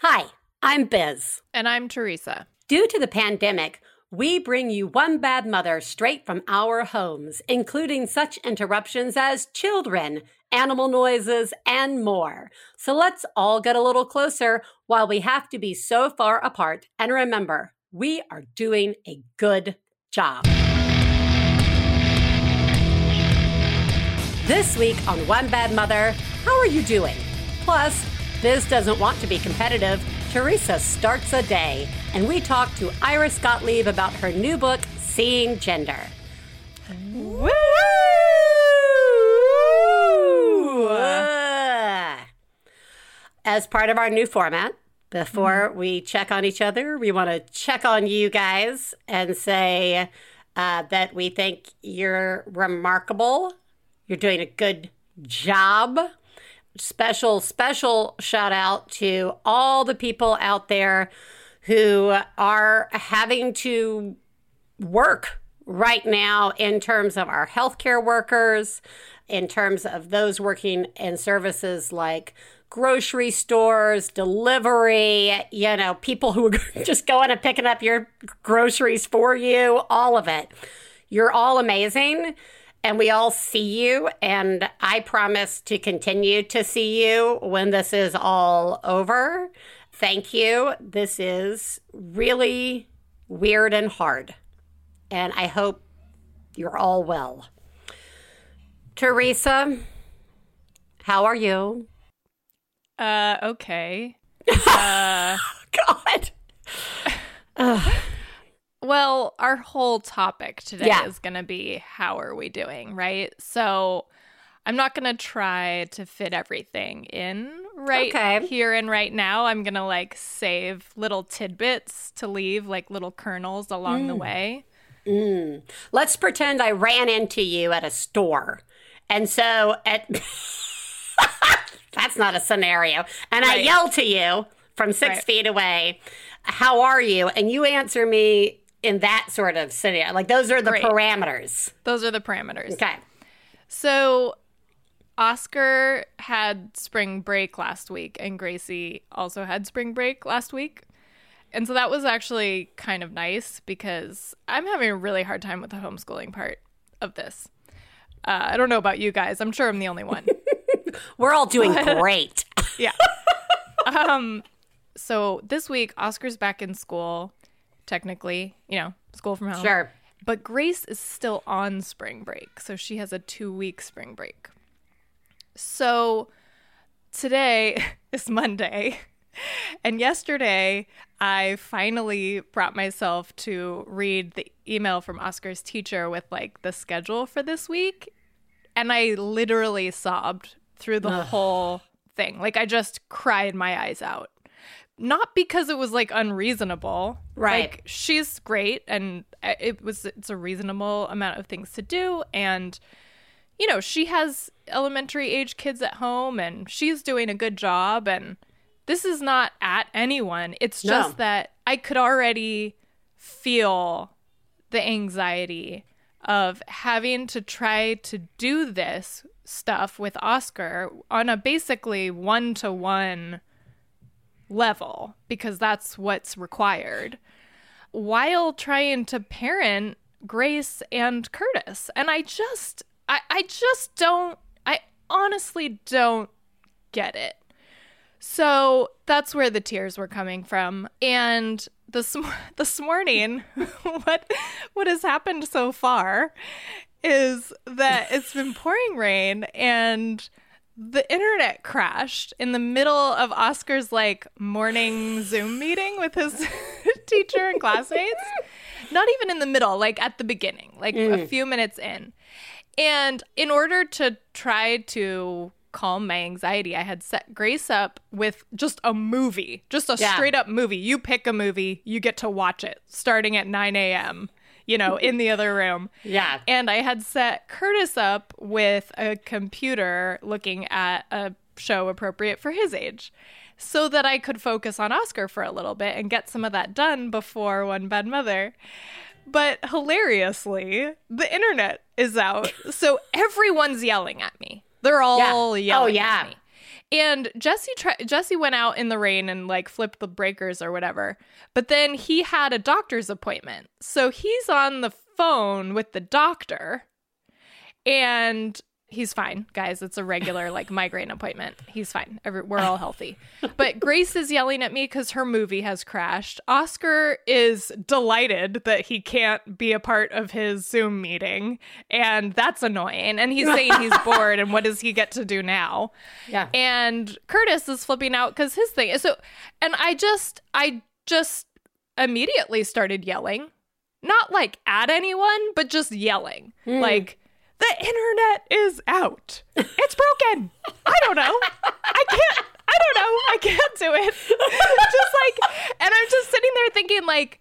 Hi, I'm Biz. And I'm Theresa. Due to the pandemic, we bring you One Bad Mother straight from our homes, including such interruptions as children, animal noises, and more. So let's all get a little closer while we have to be so far apart. And remember, we are doing a good job. This week on One Bad Mother, how are you doing? Plus, Biz doesn't want to be competitive. Theresa starts a day, and we talk to Iris Gottlieb about her new book, Seeing Gender. Woo! As part of our new format, before mm-hmm. we check on each other, we want to check on you guys and say uh, that we think you're remarkable. You're doing a good job special, special shout out to all the people out there who are having to work right now in terms of our healthcare workers, in terms of those working in services like grocery stores, delivery, you know, people who are just going and picking up your groceries for you, all of it. You're all amazing and we all see you. And I promise to continue to see you when this is all over. Thank you. This is really weird and hard. And I hope you're all well. Theresa, how are you? Uh, okay. Uh, God. Well, our whole topic today yeah. is going to be how are we doing, right? So I'm not going to try to fit everything in right okay. here and right now. I'm going to like save little tidbits to leave, like little kernels along mm. the way. Mm. Let's pretend I ran into you at a store. And so at that's not a scenario. And right. I yell to you from six right. feet away, How are you? And you answer me in that sort of scenario. Like those are the Great. parameters. Those are the parameters. Okay. So Oscar had spring break last week, and Gracie also had spring break last week. And so that was actually kind of nice because I'm having a really hard time with the homeschooling part of this. Uh, I don't know about you guys. I'm sure I'm the only one. We're all doing great. yeah. um. So this week, Oscar's back in school technically, you know, school from home. Sure. But Grace is still on spring break. So she has a two week spring break. So today is Monday. And yesterday, I finally brought myself to read the email from Oscar's teacher with like the schedule for this week. And I literally sobbed through the Ugh. whole thing. Like I just cried my eyes out not because it was like unreasonable. Right. Like she's great and uh, it was it's a reasonable amount of things to do and you know, she has elementary age kids at home and she's doing a good job and this is not at anyone. It's just no. that I could already feel the anxiety of having to try to do this stuff with Oscar on a basically one to one level because that's what's required while trying to parent Grace and Curtis. And I just I, I just don't I honestly don't get it. So that's where the tears were coming from. And this this morning, what what has happened so far is that it's been pouring rain and the internet crashed in the middle of Oscar's like morning Zoom meeting with his teacher and classmates. Not even in the middle, like at the beginning, like mm. a few minutes in. And in order to try to calm my anxiety, I had set Grace up with just a movie, just a yeah. straight up movie. You pick a movie, you get to watch it starting at 9 a.m you know, in the other room. Yeah. And I had set Curtis up with a computer looking at a show appropriate for his age so that I could focus on Oscar for a little bit and get some of that done before One Bad Mother. But hilariously, the internet is out. So everyone's yelling at me. They're all yeah. Oh, yelling oh, yeah. at me. And Jesse Jesse went out in the rain and like flipped the breakers or whatever. But then he had a doctor's appointment. So he's on the phone with the doctor and he's fine, guys. It's a regular like migraine appointment. He's fine. We're all healthy. But Grace is yelling at me because her movie has crashed. Oscar is delighted that he can't be a part of his Zoom meeting, and that's annoying. And he's saying he's bored, and what does he get to do now? Yeah. And Curtis is flipping out because his thing is so. And I just, I just immediately started yelling, not like at anyone, but just yelling, hmm. like the internet is out. It's broken. I don't know. I can't. I don't know. I can't do it. just like, and I'm just sitting there thinking, like,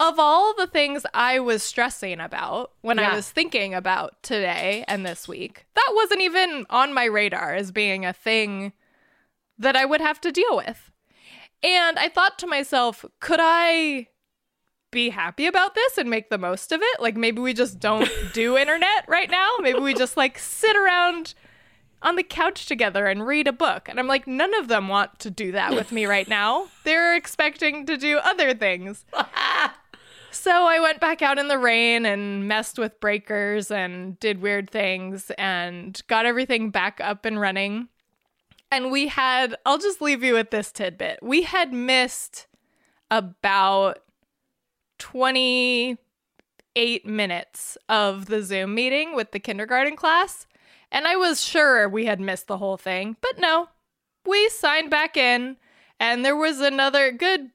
of all the things I was stressing about when Yeah. I was thinking about today and this week, that wasn't even on my radar as being a thing that I would have to deal with. And I thought to myself, could I be happy about this and make the most of it? Like maybe we just don't do internet right now. Maybe we just like sit around on the couch together and read a book. And I'm like, none of them want to do that with me right now. They're expecting to do other things. So I went back out in the rain and messed with breakers and did weird things and got everything back up and running. And we had, I'll just leave you with this tidbit. We had missed about 28 minutes of the Zoom meeting with the kindergarten class. And I was sure we had missed the whole thing, but no. We signed back in, and there was another good,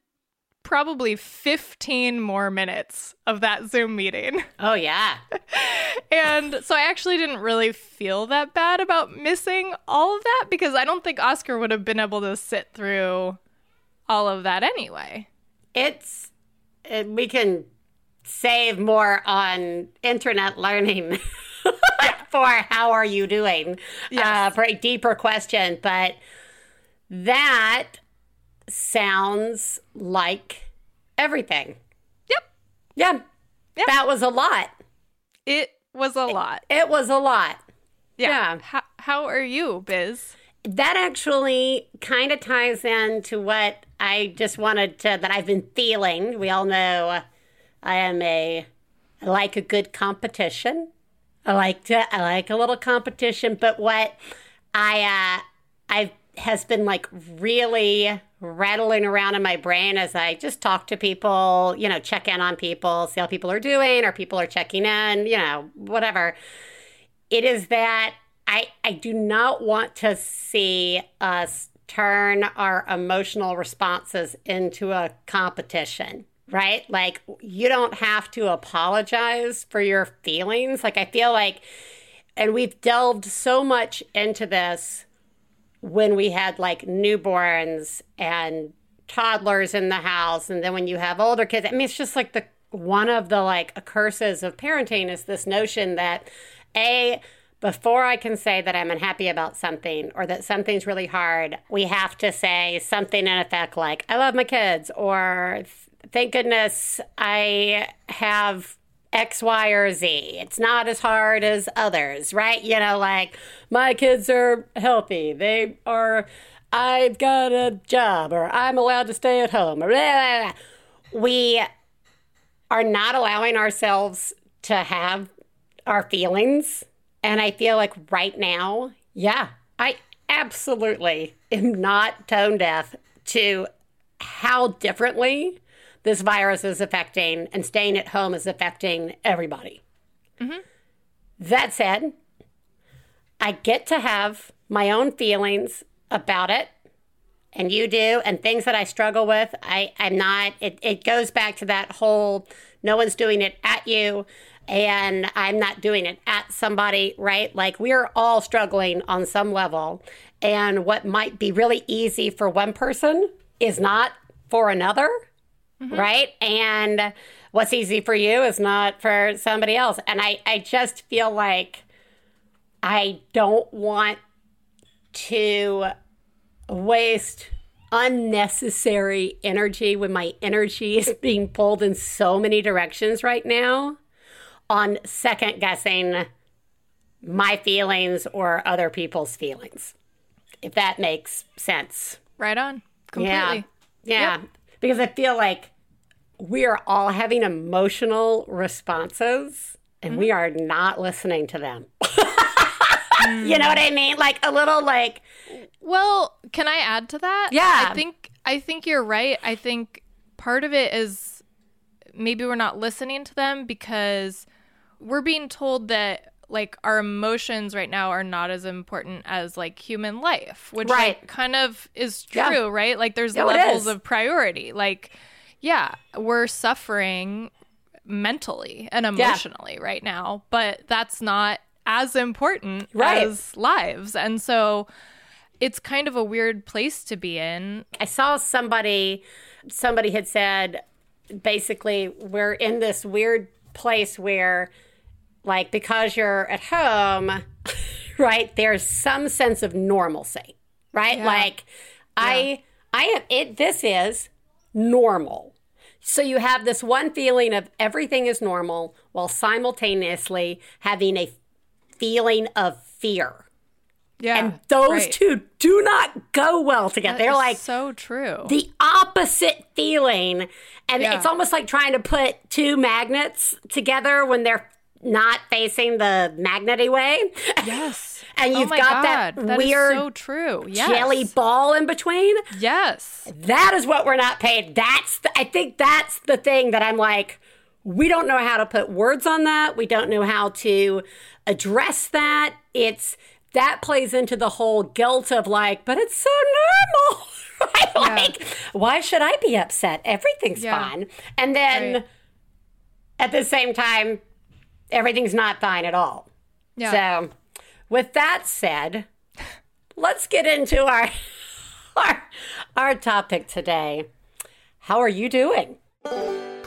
probably 15 more minutes of that Zoom meeting. Oh yeah. And so I actually didn't really feel that bad about missing all of that because I don't think Oscar would have been able to sit through all of that anyway. It's it, we can save more on internet learning for how are you doing uh, for a deeper question but that sounds like everything Yep. yeah Yeah. that was a lot It was a lot. it was a lot Yeah. yeah. How, how are you, Biz? that actually kind of ties into what I just wanted to that I've been feeling. We all know I am a I like a good competition. I like to I like a little competition, but what I uh I has been like really rattling around in my brain as I just talk to people, you know, check in on people, see how people are doing, or people are checking in, you know, whatever it is that I I do not want to see us turn our emotional responses into a competition, right? Like you don't have to apologize for your feelings. Like I feel like and we've delved so much into this when we had like newborns and toddlers in the house and then when you have older kids i mean it's just like the one of the like curses of parenting is this notion that a before i can say that i'm unhappy about something or that something's really hard we have to say something in effect like i love my kids or thank goodness i have X, Y, or Z. It's not as hard as others, right? You know, like my kids are healthy. They are, I've got a job, or I'm allowed to stay at home, or blah, blah, blah. We are not allowing ourselves to have our feelings. And I feel like right now, yeah, I absolutely am not tone deaf to how differently this virus is affecting and staying at home is affecting everybody. Mm-hmm. That said, I get to have my own feelings about it, and you do, and things that I struggle with. I, I'm not, it, it goes back to that whole no one's doing it at you, and I'm not doing it at somebody, right? Like we're all struggling on some level, and what might be really easy for one person is not for another mm-hmm. right? And what's easy for you is not for somebody else. And I, I just feel like I don't want to waste unnecessary energy when my energy is being pulled in so many directions right now on second guessing my feelings or other people's feelings. if that makes sense. Right on. Completely. Yeah. Yeah. Because I feel like we are all having emotional responses and we are not listening to them. you know what I mean? Like a little like Well, can I add to that? Yeah. I think I think you're right. I think part of it is maybe we're not listening to them because we're being told that like our emotions right now are not as important as like human life, which Right. like, kind of is Yeah. true, right? Like there's it levels of priority. Like yeah, we're suffering mentally and emotionally right now, but that's not as important Right. as lives. And so it's kind of a weird place to be in. I saw somebody somebody had said basically we're in this weird place where like because you're at home, right? There's some sense of normalcy, right? Yeah. Like I I am it this is normal. So you have this one feeling of everything is normal while simultaneously having a feeling of fear. Yeah. And those right. two do not go well together. That They're like so true. the opposite feeling. And Yeah. it's almost like trying to put two magnets together when they're not facing the magnety way. yes. And Oh you've my got that God, is weird so true. Yes. jelly ball in between. Yes. That is what we're not paid. That's the, I think that's the thing that I'm like we don't know how to put words on that. We don't know how to address that. It's that plays into the whole guilt of like, but it's so normal. Right? Like, why should I be upset? Everything's Yeah. fine. And then Right. at the same time, everything's not fine at all. Yeah. So, with that said, let's get into our our, our topic today. How are you doing?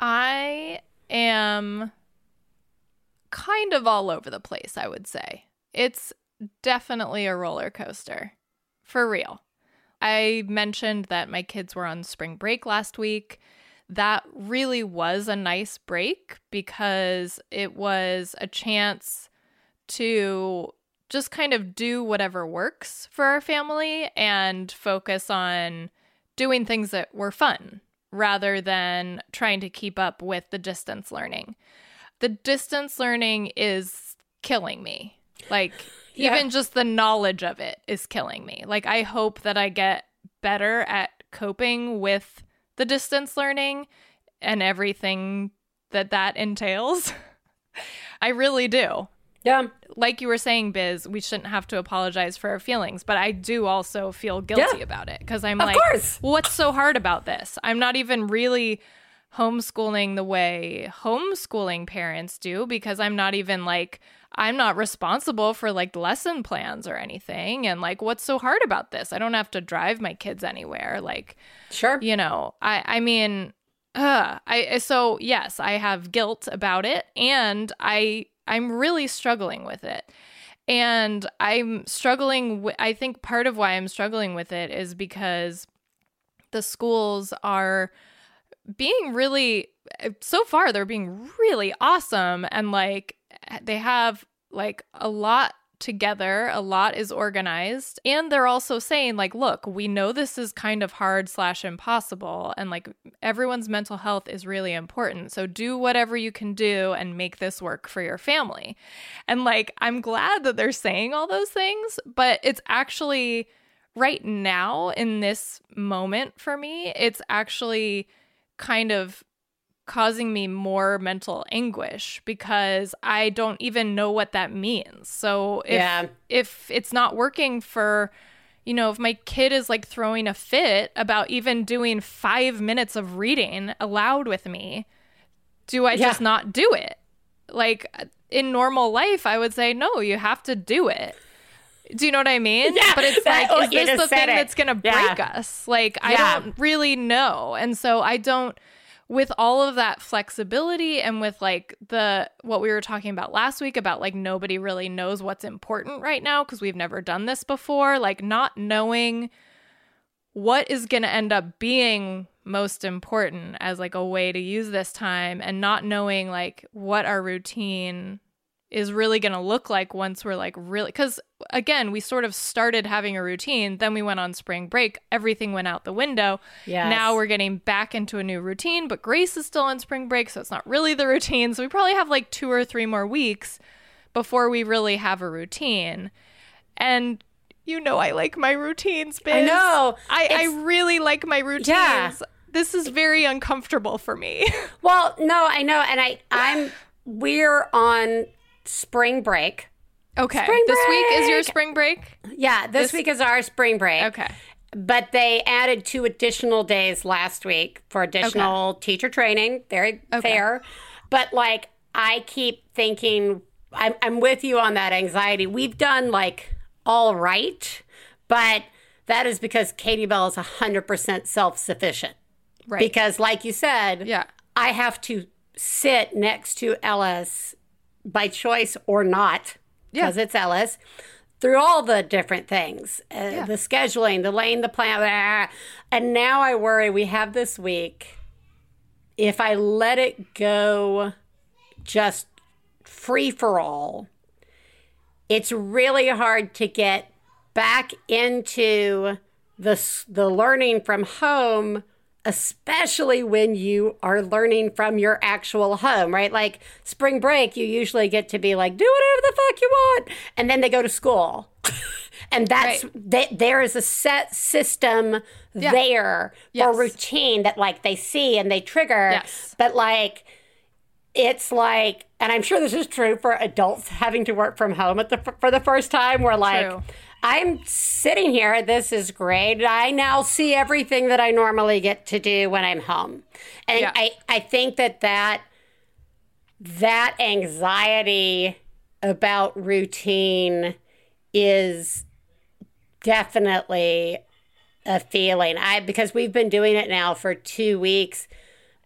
I am kind of all over the place, I would say. It's definitely a roller coaster. For real. I mentioned that my kids were on spring break last week. That really was a nice break because it was a chance to just kind of do whatever works for our family and focus on doing things that were fun rather than trying to keep up with the distance learning. The distance learning is killing me. Like, Yeah. even just the knowledge of it is killing me. Like, I hope that I get better at coping with the distance learning and everything that that entails. I really do Yeah. like you were saying, Biz, we shouldn't have to apologize for our feelings, but I do also feel guilty Yeah. about it because I'm Of like, what's so hard about this? I'm not even really homeschooling the way homeschooling parents do because I'm not even like, I'm not responsible for like lesson plans or anything. And like, what's so hard about this? I don't have to drive my kids anywhere. Like, Sure. you know i i mean uh i so yes i have guilt about it and i i'm really struggling with it. And i'm struggling wi- i think part of why i'm struggling with it is because the schools are being really so far they're being really awesome. And like they have like a lot together a lot is organized and they're also saying like look we know this is kind of hard slash impossible and like everyone's mental health is really important so do whatever you can do and make this work for your family. And like i'm glad that they're saying all those things but it's actually right now in this moment for me it's actually kind of causing me more mental anguish because I don't even know what that means. So if Yeah. if it's not working for you know, if my kid is like throwing a fit about even doing 5 minutes of reading aloud with me, do I Yeah. just not do it? Like in normal life, I would say no, you have to do it. Do you know what I mean? Yeah, but it's like, oh, is this the thing it. that's going to Yeah. break us? Like, I Yeah. don't really know. And so I don't, with all of that flexibility and with like the, what we were talking about last week about like nobody really knows what's important right now because we've never done this before, like not knowing what is going to end up being most important as like a way to use this time and not knowing like what our routine is really going to look like once we're like really cuz again we sort of started having a routine then we went on spring break everything went out the window Yes. now we're getting back into a new routine but Grace is still on spring break so it's not really the routine so we probably have like 2 or 3 more weeks before we really have a routine and you know I like my routines, Biz. I know. I, I really like my routines. Yeah. This is very uncomfortable for me. Well, no, I know, and I I'm we're on spring break. Okay. Spring this week is your spring break? Yeah, this, week is our spring break. Okay. But they added two additional days last week for additional teacher training. Very fair. But like, I keep thinking, I'm, I'm with you on that anxiety. We've done like all right, but that is because Katie Bell is 100% self sufficient. Right. Because, like you said, Yeah. I have to sit next to Ellis by choice or not, Yeah. because it's Ellis, through all the different things uh, the scheduling, the laying the plan. blah. And now I worry we have this week. If I let it go just free for all, it's really hard to get back into the, the learning from home especially when you are learning from your actual home, right? Like spring break, you usually get to be like, do whatever the fuck you want. And then they go to school. and that's, that there is a set system there for Yes. routine that like they see and they trigger. Yes. But like, it's like, and I'm sure this is true for adults having to work from home at the for the first time. We're like, True. I'm sitting here. This is great. I now see everything that I normally get to do when I'm home, and Yeah. I I think that that that anxiety about routine is definitely a feeling. I because we've been doing it now for two weeks.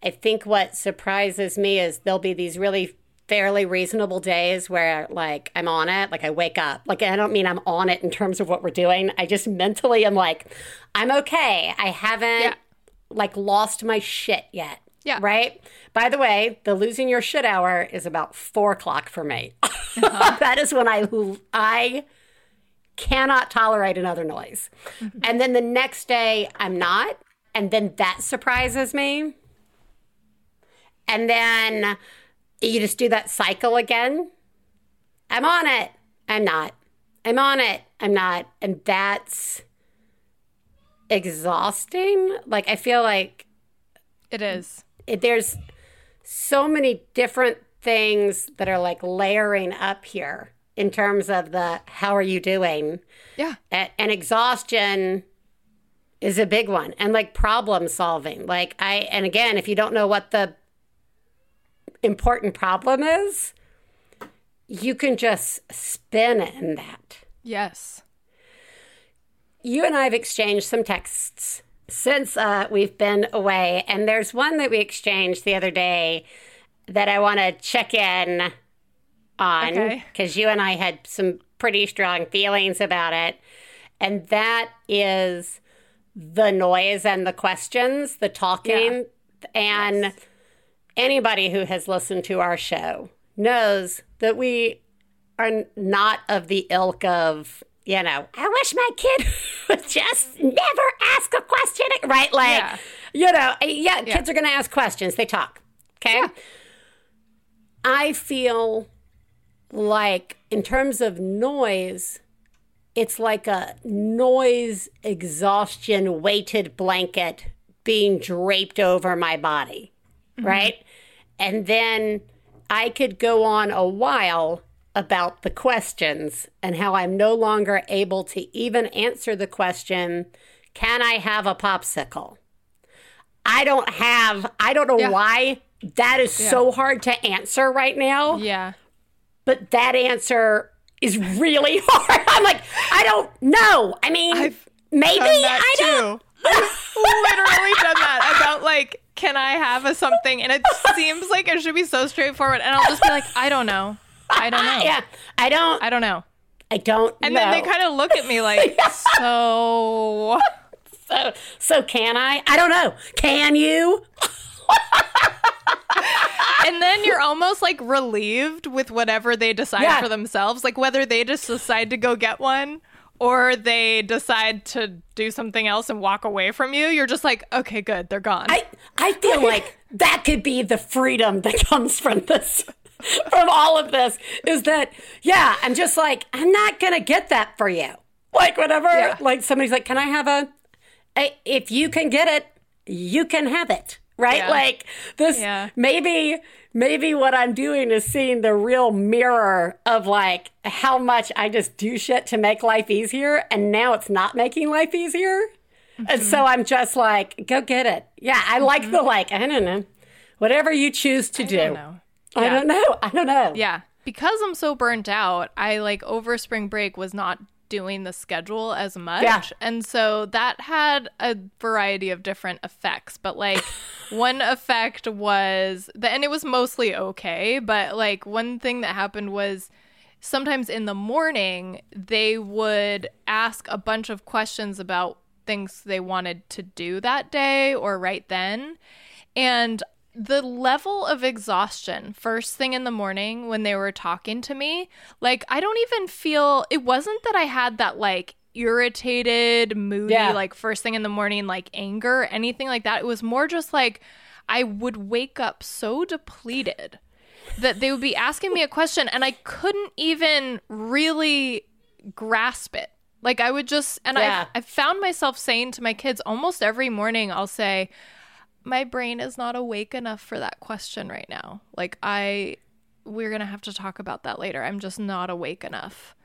I think what surprises me is there'll be these really fairly reasonable days where like I'm on it, like I wake up. Like I don't mean I'm on it in terms of what we're doing. I just mentally am like, I'm okay. I haven't Yeah. like lost my shit yet. Yeah. Right? By the way, the losing your shit hour is about four o'clock for me. Uh-huh. that is when I I cannot tolerate another noise. Mm-hmm. And then the next day I'm not. And then that surprises me. And then you just do that cycle again. I'm on it. I'm not. I'm on it. I'm not. And that's exhausting. Like, I feel like It is. it, there's so many different things that are like layering up here in terms of the how are you doing Yeah. A- and exhaustion is a big one and like problem solving like i and again if you don't know what the important problem is you can just spin in that Yes. you and I have exchanged some texts since uh, we've been away, and there's one that we exchanged the other day that I want to check in on Okay. because you and I had some pretty strong feelings about it, and that is the noise and the questions, the talking, and anybody who has listened to our show knows that we are not of the ilk of you know i wish my kid would just never ask a question right? Like Yeah. you know uh, yeah, kids are going to ask questions. They talk okay? I feel like in terms of noise it's like a noise exhaustion weighted blanket being draped over my body Mm-hmm. right and then i could go on a while about the questions and how i'm no longer able to even answer the question can i have a popsicle i don't have i don't know Yeah. why that is so hard to answer right now Yeah. but that answer is really hard. I'm like, I don't know. I mean, I've maybe I don't. I've literally done that about like, can I have a something? And it seems like it should be so straightforward, and I'll just be like, I don't know. I don't know. Yeah, I don't. I don't know. I don't. And know. then they kind of look at me like, so So, so can I? I don't know. Can you? and then you're almost like relieved with whatever they decide Yeah. for themselves, like whether they just decide to go get one or they decide to do something else and walk away from you. You're just like, okay, good, they're gone. I I feel like that could be the freedom that comes from this from all of this is that yeah, I'm just like I'm not to get that for you. Like whatever Yeah. like somebody's like can I have a? if you can get it, you can have it. Right? Yeah. Like this Yeah. maybe maybe what I'm doing is seeing the real mirror of like how much I just do shit to make life easier and now it's not making life easier. And Mm-hmm. so I'm just like, go get it. Yeah, I like the like, I don't know. Whatever you choose to do. don't know. I don't know. I don't know. Yeah. Because I'm so burnt out, I like over spring break was not doing the schedule as much. Yeah. And so that had a variety of different effects. But like one effect was that, and it was mostly okay. But like one thing that happened was sometimes in the morning, they would ask a bunch of questions about things they wanted to do that day or right then. And the level of exhaustion first thing in the morning when they were talking to me, like, I don't even feel it wasn't that I had that like irritated, moody, Yeah. like first thing in the morning, like anger, anything like that. It was more just like I would wake up so depleted that they would be asking me a question and I couldn't even really grasp it. Like I would just and Yeah. I I found myself saying to my kids almost every morning I'll say my brain is not awake enough for that question right now. Like I we're going to have to talk about that later. I'm just not awake enough.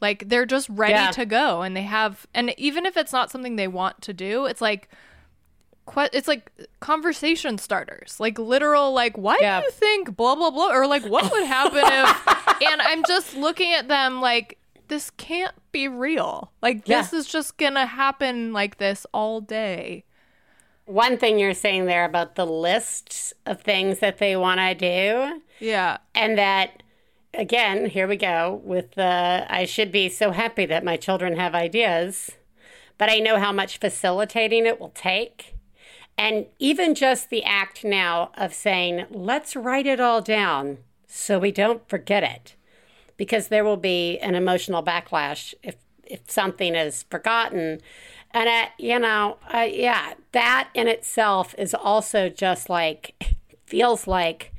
Like they're just ready Yeah. to go and they have and even if it's not something they want to do, it's like it's like conversation starters. Like literal like why Yeah. do you think blah blah blah or like what would happen if and I'm just looking at them like this can't be real. Like Yeah. this is just going to happen like this all day. One thing you're saying there about the list of things that they want to do, Yeah. and that, again, here we go with the I should be so happy that my children have ideas, but I know how much facilitating it will take. And even just the act now of saying, let's write it all down so we don't forget it, because there will be an emotional backlash if, if something is forgotten. And, I, you know, uh, yeah, that in itself is also just like, feels like,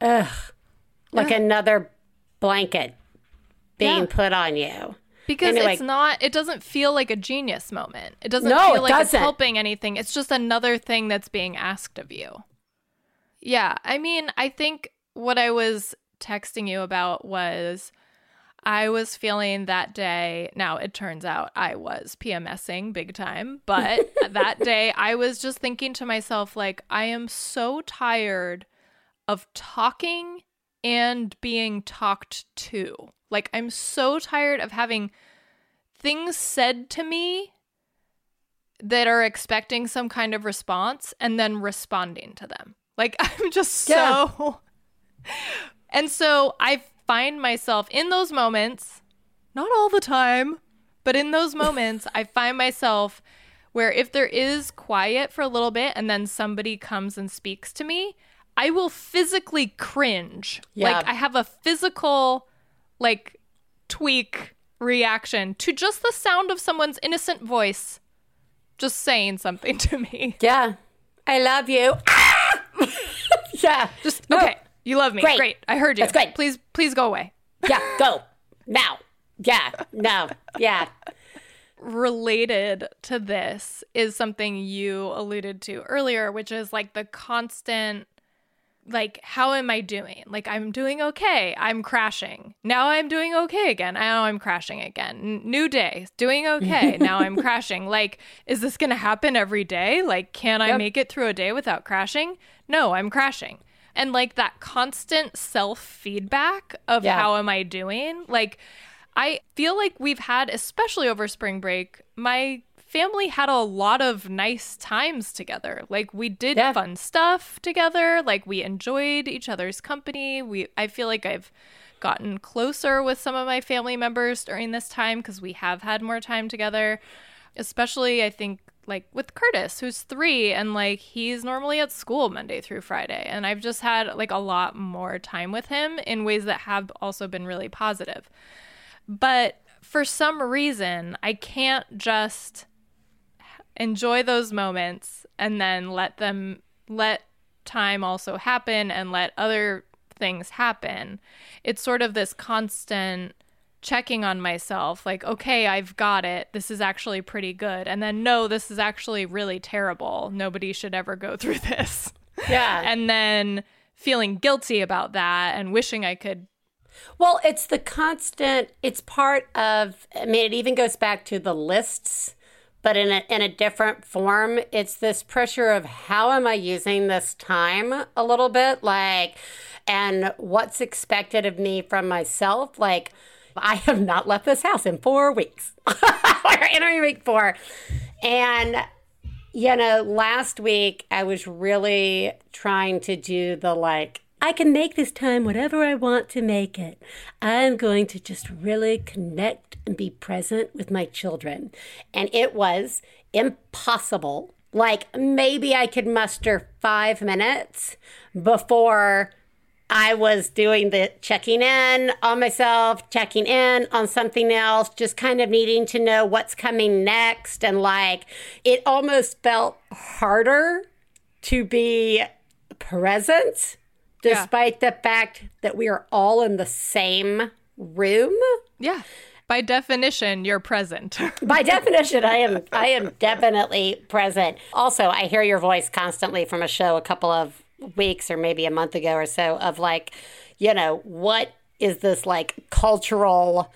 ugh, like another blanket being Yeah. put on you. Because Anyway. it's not, it doesn't feel like a genius moment. It doesn't No, feel it like it's doesn't. helping anything. It's just another thing that's being asked of you. Yeah. I mean, I think what I was texting you about was I was feeling that day. Now, it turns out I was PMSing big time, but that day I was just thinking to myself, like, I am so tired of talking and being talked to. Like, I'm so tired of having things said to me that are expecting some kind of response and then responding to them. Like, I'm just Yeah. so. and so I find myself in those moments, not all the time, but in those moments, I find myself where if there is quiet for a little bit and then somebody comes and speaks to me, I will physically cringe. Yeah. Like I have a physical like tweak reaction to just the sound of someone's innocent voice just saying something to me. Yeah. I love you. yeah. Just No. okay, you love me. Great. Great. I heard you. That's great. Please please go away. Yeah. Go. Now. Yeah. No. Yeah. related to this is something you alluded to earlier, which is like the constant, like, how am I doing? Like, I'm doing okay. I'm crashing. Now I'm doing okay again. Now I'm crashing again. N- new day, doing okay. now I'm crashing. Like, is this going to happen every day? Like, can I Yep. make it through a day without crashing? No, I'm crashing. And like that constant self feedback of Yeah. how am I doing? Like, I feel like we've had, especially over spring break, my family had a lot of nice times together. Like we did Yeah. fun stuff together. Like we enjoyed each other's company. We I feel like I've gotten closer with some of my family members during this time because we have had more time together. Especially I think like with Curtis, who's three, and like he's normally at school Monday through Friday. And I've just had like a lot more time with him in ways that have also been really positive. But for some reason, I can't just enjoy those moments and then let them let time also happen and let other things happen. It's sort of this constant checking on myself like okay I've got it this is actually pretty good and then no this is actually really terrible nobody should ever go through this Yeah. and then feeling guilty about that and wishing I could Well, it's the constant, it's part of, I mean, it even goes back to the lists, but in a, in a different form. It's this pressure of how am I using this time a little bit? Like, and what's expected of me from myself? Like, I have not left this house in four weeks. We're entering week four. And you know, last week I was really trying to do the like, I can make this time whatever I want to make it. I'm going to just really connect and be present with my children. And it was impossible. Like, maybe I could muster five minutes before I was doing the checking in on myself, checking in on something else, just kind of needing to know what's coming next. And like, it almost felt harder to be present, Yeah. despite the fact that we are all in the same room. yeah by definition you're present By definition, I am I am definitely present. Also, I hear your voice constantly from a show a couple of weeks or maybe a month ago or so of like, you know, what is this like cultural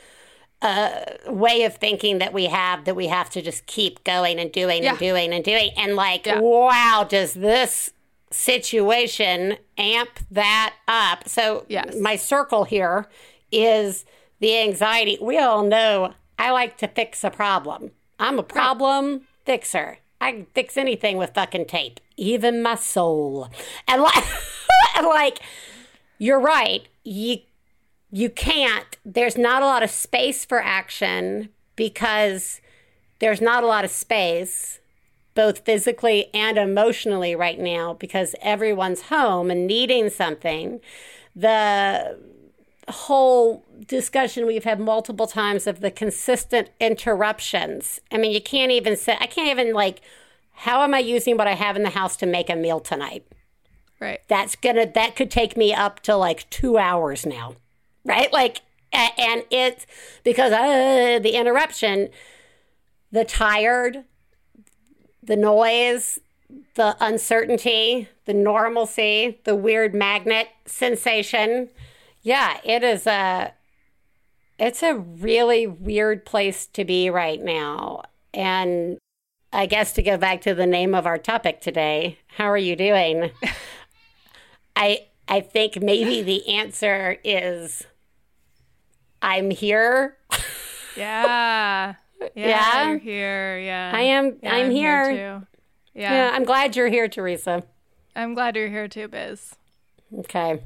uh, way of thinking that we have that we have to just keep going and doing Yeah. and doing and doing and like, Yeah. wow, does this situation amp that up? So Yes. my circle here is the anxiety. We all know I like to fix a problem. I'm a problem fixer. I can fix anything with fucking tape, even my soul. And like, and like, you're right. You you can't. There's not a lot of space for action because there's not a lot of space, both physically and emotionally, right now because everyone's home and needing something. The whole discussion we've had multiple times of the consistent interruptions. I mean, you can't even say, I can't even like, how am I using what I have in the house to make a meal tonight? right That's gonna, that could take me up to like two hours now, right? Like, and it's because uh, the interruption, the tired, the noise, the uncertainty, the normalcy, the weird magnet sensation. Yeah, it is a it's a really weird place to be right now. And I guess to go back to the name of our topic today, how are you doing? I I think maybe the answer is I'm here. Yeah. Yeah. Yeah? You're here. Yeah. I am Yeah, I'm, here. too. Yeah. Yeah, I'm glad you're here, Theresa. I'm glad you're here too, Biz. Okay.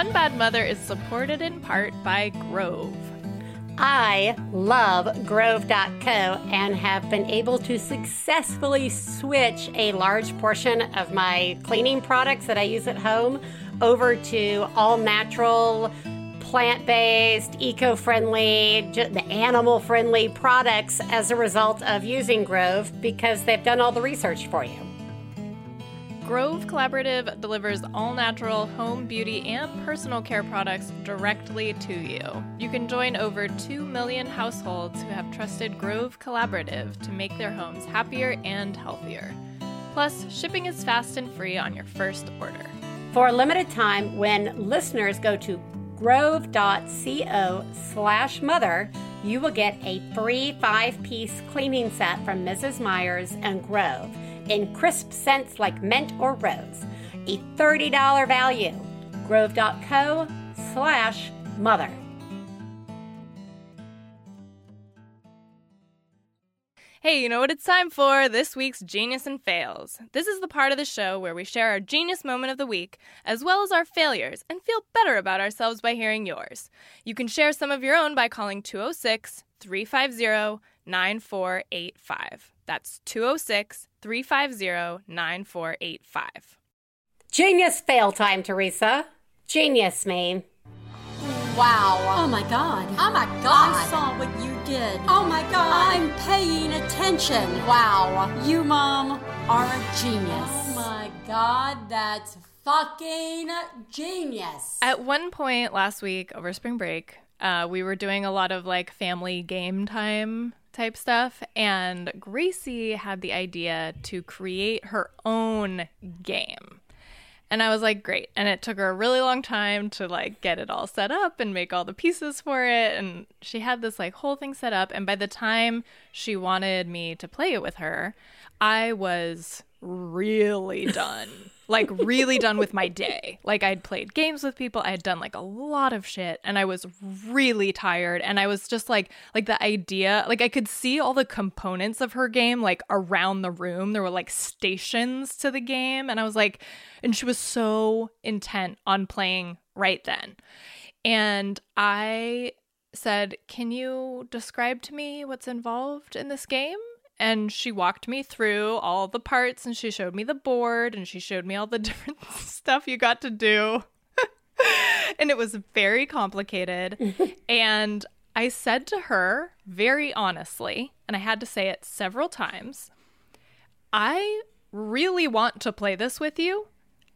One Bad Mother is supported in part by Grove. I love Grove.co and have been able to successfully switch a large portion of my cleaning products that I use at home over to all natural, plant based, eco friendly, the animal friendly products as a result of using Grove because they've done all the research for you. Grove Collaborative delivers all natural home, beauty, and personal care products directly to you. You can join over 2 million households who have trusted Grove Collaborative to make their homes happier and healthier. Plus, shipping is fast and free on your first order. For a limited time, when listeners go to grove.co slash mother, you will get a free five piece cleaning set from Mrs. Meyer's and Grove in crisp scents like mint or rose. A $30 value. Grove.co slash mother. Hey, you know what it's time for? This week's Genius and Fails. This is the part of the show where we share our genius moment of the week, as well as our failures, and feel better about ourselves by hearing yours. You can share some of your own by calling 206 350 9485. That's 206 350 9485. Genius fail time, Theresa. Genius me. Wow. Oh my god. Oh my god. I saw what you did. Oh my god. I'm paying attention. Wow. You, Mom, are a genius. Oh my god, that's fucking genius. At one point last week over spring break, uh, we were doing a lot of like family game time type stuff, and Gracie had the idea to create her own game. And I was like, great. And it took her a really long time to like get it all set up and make all the pieces for it. And she had this like whole thing set up. And by the time she wanted me to play it with her, I was really done. like really done with my day. Like I'd played games with people, I had done like a lot of shit and I was really tired and I was just like like the idea, like I could see all the components of her game like around the room. There were like stations to the game and I was like and she was so intent on playing right then. And I said, "Can you describe to me what's involved in this game?" And she walked me through all the parts and she showed me the board and she showed me all the different stuff you got to do. and it was very complicated. and I said to her very honestly, and I had to say it several times, I really want to play this with you.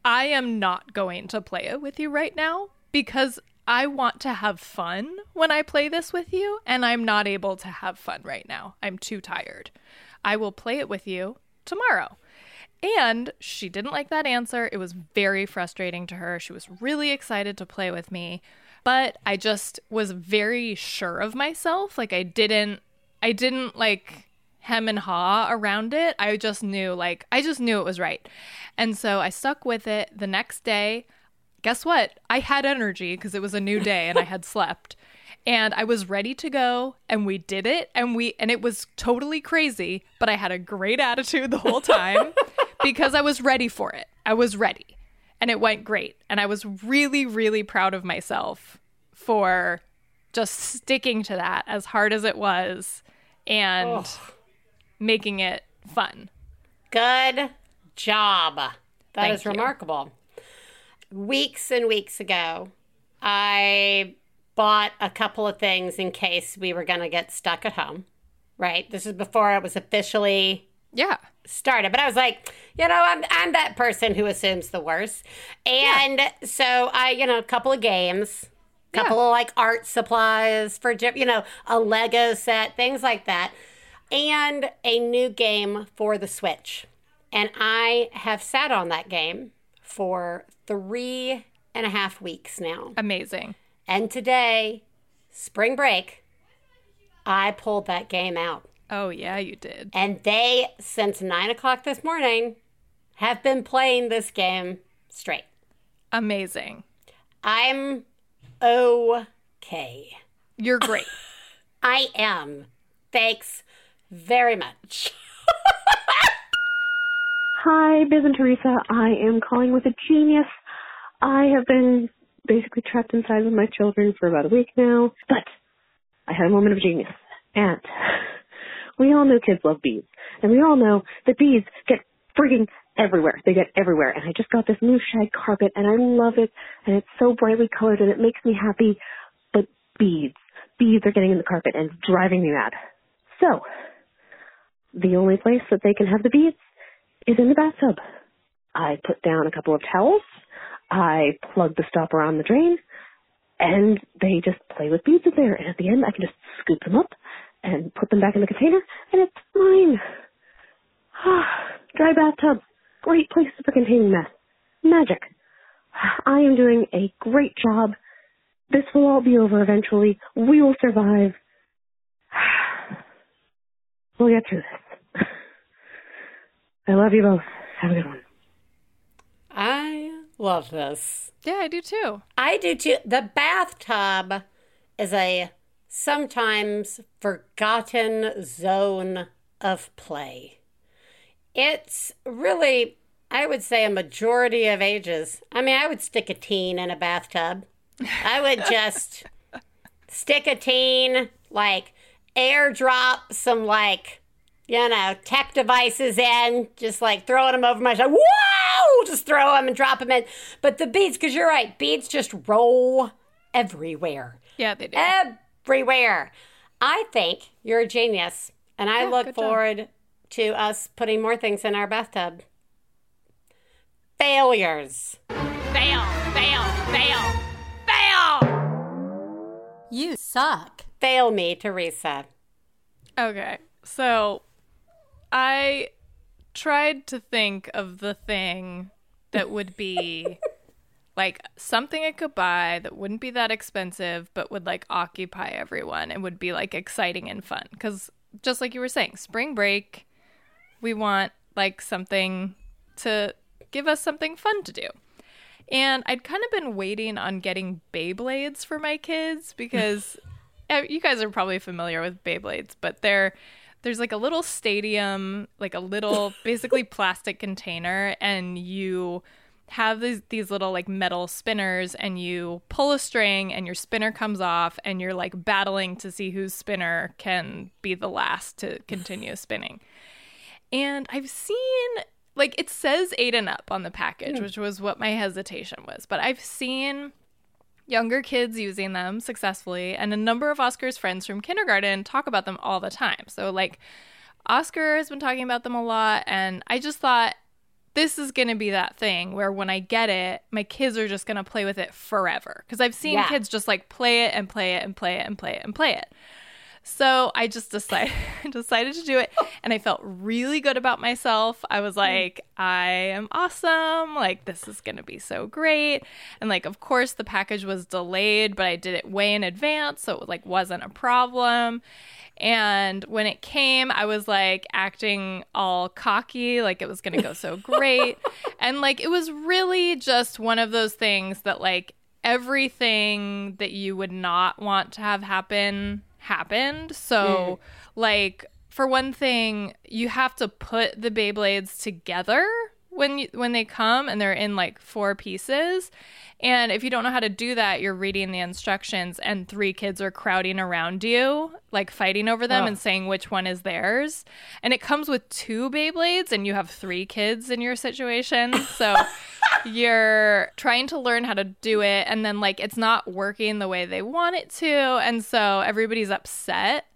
I am not going to play it with you right now because I want to have fun when I play this with you, and I'm not able to have fun right now. I'm too tired. I will play it with you tomorrow. And she didn't like that answer. It was very frustrating to her. She was really excited to play with me, but I just was very sure of myself. Like I didn't I didn't like hem and haw around it. I just knew like I just knew it was right. And so I stuck with it. The next day, guess what? I had energy because it was a new day and I had slept. And I was ready to go and we did it and we and it was totally crazy, but I had a great attitude the whole time because I was ready for it. I was ready. And it went great. And I was really really proud of myself for just sticking to that as hard as it was and Oh. making it fun. Good job. That Thank is remarkable. Weeks and weeks ago, I bought a couple of things in case we were going to get stuck at home. Right? This is before it was officially Yeah. started. But I was like, you know, I'm I'm that person who assumes the worst. And so I, you know, a couple of games, a couple of like art supplies for you know, a Lego set, things like that. And a new game for the Switch. And I have sat on that game for three and a half weeks now. Amazing. And today, spring break, I pulled that game out. Oh yeah, you did. And they, since nine o'clock this morning, have been playing this game straight. Amazing. I'm okay. You're great. I am. Thanks very much. Hi, Biz and Theresa. I am calling with a genius. I have been basically trapped inside with my children for about a week now, but I had a moment of genius. And we all know kids love bees. And we all know that bees get frigging everywhere. They get everywhere. And I just got this new shag carpet and I love it. And it's so brightly colored and it makes me happy. But bees, bees are getting in the carpet and driving me mad. So, the only place that they can have the bees is in the bathtub. I put down a couple of towels. I plug the stopper on the drain, and they just play with beads in there. And at the end, I can just scoop them up and put them back in the container, and it's mine. Dry bathtub. Great place for containing mess. Magic. I am doing a great job. This will all be over eventually. We will survive. We'll get through this. I love you both. Have a good one. I love this. Yeah, I do too. I do too. The bathtub is a sometimes forgotten zone of play. It's really, I would say, a majority of ages. I mean, I would stick a teen in a bathtub. I would just stick a teen, like airdrop some, like, you know, tech devices in, just like throwing them over my shoulder. Whoa! Just throw them and drop them in. But the beads, because you're right, beads just roll everywhere. Yeah, they do. Everywhere. I think you're a genius. And I Yeah, look good job. forward to us putting more things in our bathtub. Failures. fail, fail, fail, fail. You suck. Fail me, Theresa. Okay, so I tried to think of the thing that would be like something I could buy that wouldn't be that expensive, but would like occupy everyone and would be like exciting and fun. Because just like you were saying, spring break, we want like something to give us something fun to do. And I'd kind of been waiting on getting Beyblades for my kids because uh, you guys are probably familiar with Beyblades, but they're there's like a little stadium, like a little basically plastic container, and you have these these little like metal spinners and you pull a string and your spinner comes off and you're like battling to see whose spinner can be the last to continue spinning. And I've seen like it says eight and up on the package, hmm. which was what my hesitation was. But I've seen younger kids using them successfully, and a number of Oscar's friends from kindergarten talk about them all the time. So like Oscar has been talking about them a lot, and I just thought this is going to be that thing where when I get it, my kids are just going to play with it forever. Because I've seen Yeah. kids just like play it and play it and play it and play it and play it. So I just decided decided to do it and I felt really good about myself. I was hmm. like, I am awesome. Like this is going to be so great. And like of course the package was delayed, but I did it way in advance, so it like wasn't a problem. And when it came, I was like acting all cocky, like it was going to go so great. and like it was really just one of those things that like everything that you would not want to have happen happened. So, mm. like for one thing, you have to put the Beyblades together when you, when they come and they're in like four pieces. And if you don't know how to do that, you're reading the instructions and three kids are crowding around you, like fighting over them and saying which one is theirs. And it comes with two Beyblades and you have three kids in your situation. So you're trying to learn how to do it and then like it's not working the way they want it to and so everybody's upset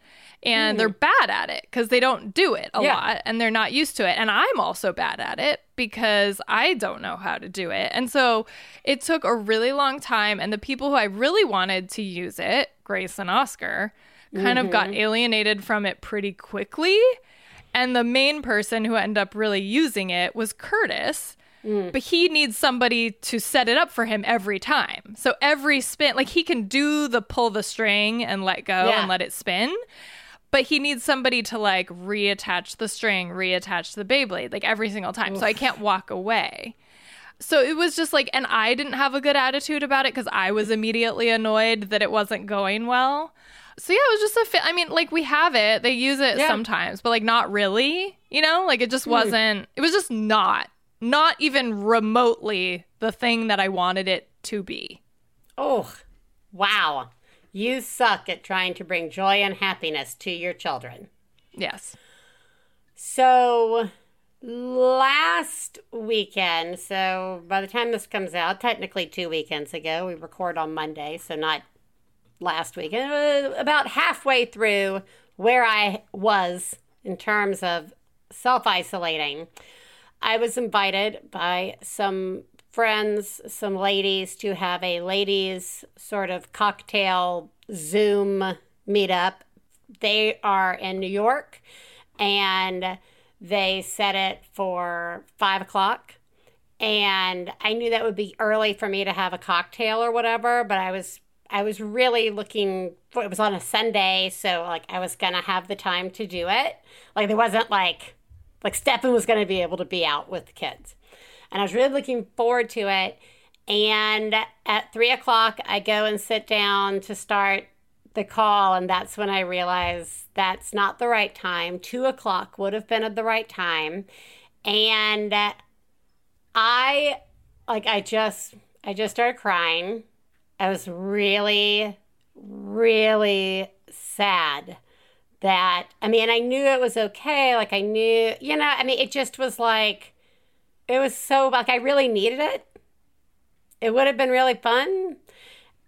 and they're hmm. bad at it because they don't do it a Yeah. lot and they're not used to it and i'm also bad at it because i don't know how to do it and so it took a really long time and the people who i really wanted to use it grace and oscar kind of got mm-hmm. alienated from it pretty quickly and the main person who ended up really using it was curtis mm. but he needs somebody to set it up for him every time. So every spin, like he can do the pull the string and let go Yeah. and let it spin, but he needs somebody to like reattach the string, reattach the Beyblade, like every single time. So I can't walk away. So it was just like, and I didn't have a good attitude about it because I was immediately annoyed that it wasn't going well. So yeah, it was just a fit. I mean, like we have it, they use it Yeah. sometimes, but like not really, you know, like it just hmm. wasn't, it was just not, not even remotely the thing that I wanted it to be. Oh, wow. You suck at trying to bring joy and happiness to your children. Yes. So, last weekend, so by the time this comes out, technically two weekends ago, we record on Monday, so not last weekend, about halfway through where I was in terms of self isolating. I was invited by some friends, some ladies, to have a ladies sort of cocktail Zoom meetup. They are in New York and they set it for five o'clock. And I knew that would be early for me to have a cocktail or whatever, but I was I was really looking for it was on a Sunday, so like I was gonna have the time to do it. Like there wasn't like like Stefan was gonna be able to be out with the kids. And I was really looking forward to it. And at three o'clock I go and sit down to start the call, and that's when I realized that's not the right time. Two o'clock would have been at the right time. And I like I just I just started crying. I was really, really sad that I mean I knew it was okay. Like I knew you know, I mean it just was like it was so like I really needed it. It would have been really fun.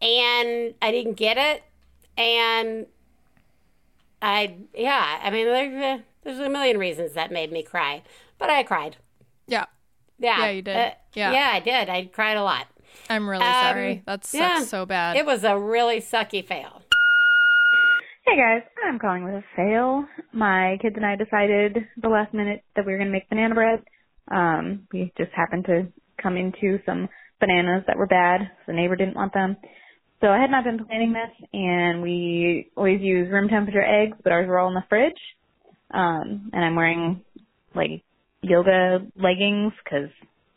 And I didn't get it. And I yeah, I mean there, there's a million reasons that made me cry. But I cried. Yeah. Yeah. Yeah, you did. Uh, Yeah. Yeah, I did. I cried a lot. I'm really Um, sorry. That sucks yeah. so bad. It was a really sucky fail. Hey guys, I'm calling with a fail. My kids and I decided the last minute that we were going to make banana bread. Um, we just happened to come into some bananas that were bad. The neighbor didn't want them. So I had not been planning this, and we always use room temperature eggs, but ours were all in the fridge. Um, and I'm wearing like yoga leggings because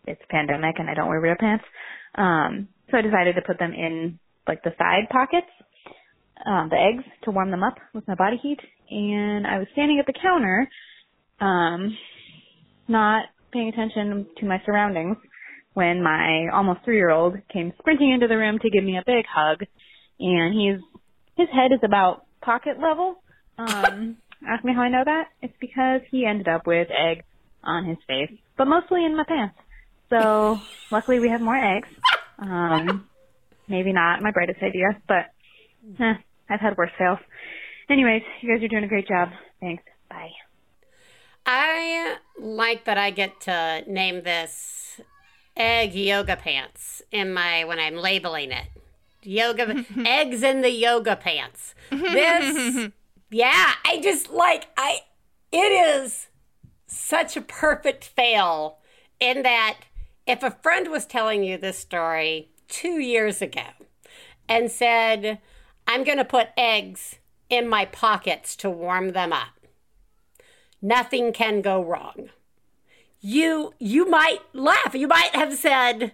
it's a pandemic and I don't wear real pants. Um, so I decided to put them in like the side pockets um, the eggs to warm them up with my body heat. And I was standing at the counter, um, not paying attention to my surroundings when my almost three year old came sprinting into the room to give me a big hug. And he's, his head is about pocket level. Um, ask me how I know that? It's because he ended up with egg on his face, but mostly in my pants. So luckily we have more eggs. Um, maybe not my brightest idea, but Eh, I've had worse fails. Anyways, you guys are doing a great job. Thanks. Bye. I like that I get to name this egg yoga pants in my when I'm labeling it. Yoga eggs in the yoga pants. This yeah, I just like I it is such a perfect fail in that if a friend was telling you this story 2 years ago and said I'm going to put eggs in my pockets to warm them up nothing can go wrong. You you might laugh. You might have said,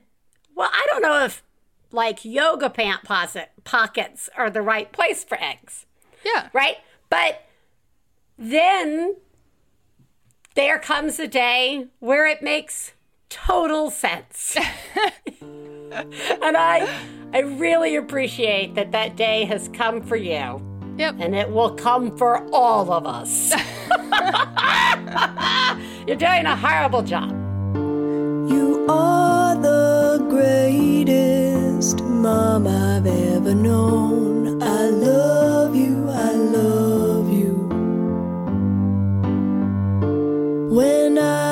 "Well, I don't know if like yoga pant pocket, pockets are the right place for eggs." yeah. Right? But then there comes a day where it makes total sense. and I I really appreciate that that day has come for you Yep. and it will come for all of us. You're doing a horrible job. You are the greatest mom I've ever known. I love you, I love you. When I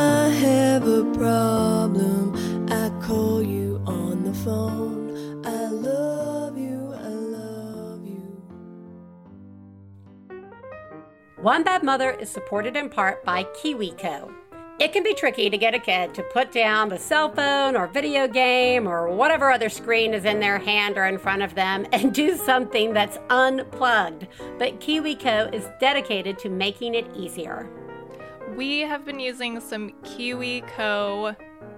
One Bad Mother is supported in part by KiwiCo. It can be tricky to get a kid to put down the cell phone or video game or whatever other screen is in their hand or in front of them and do something that's unplugged. But KiwiCo is dedicated to making it easier. We have been using some Kiwi Co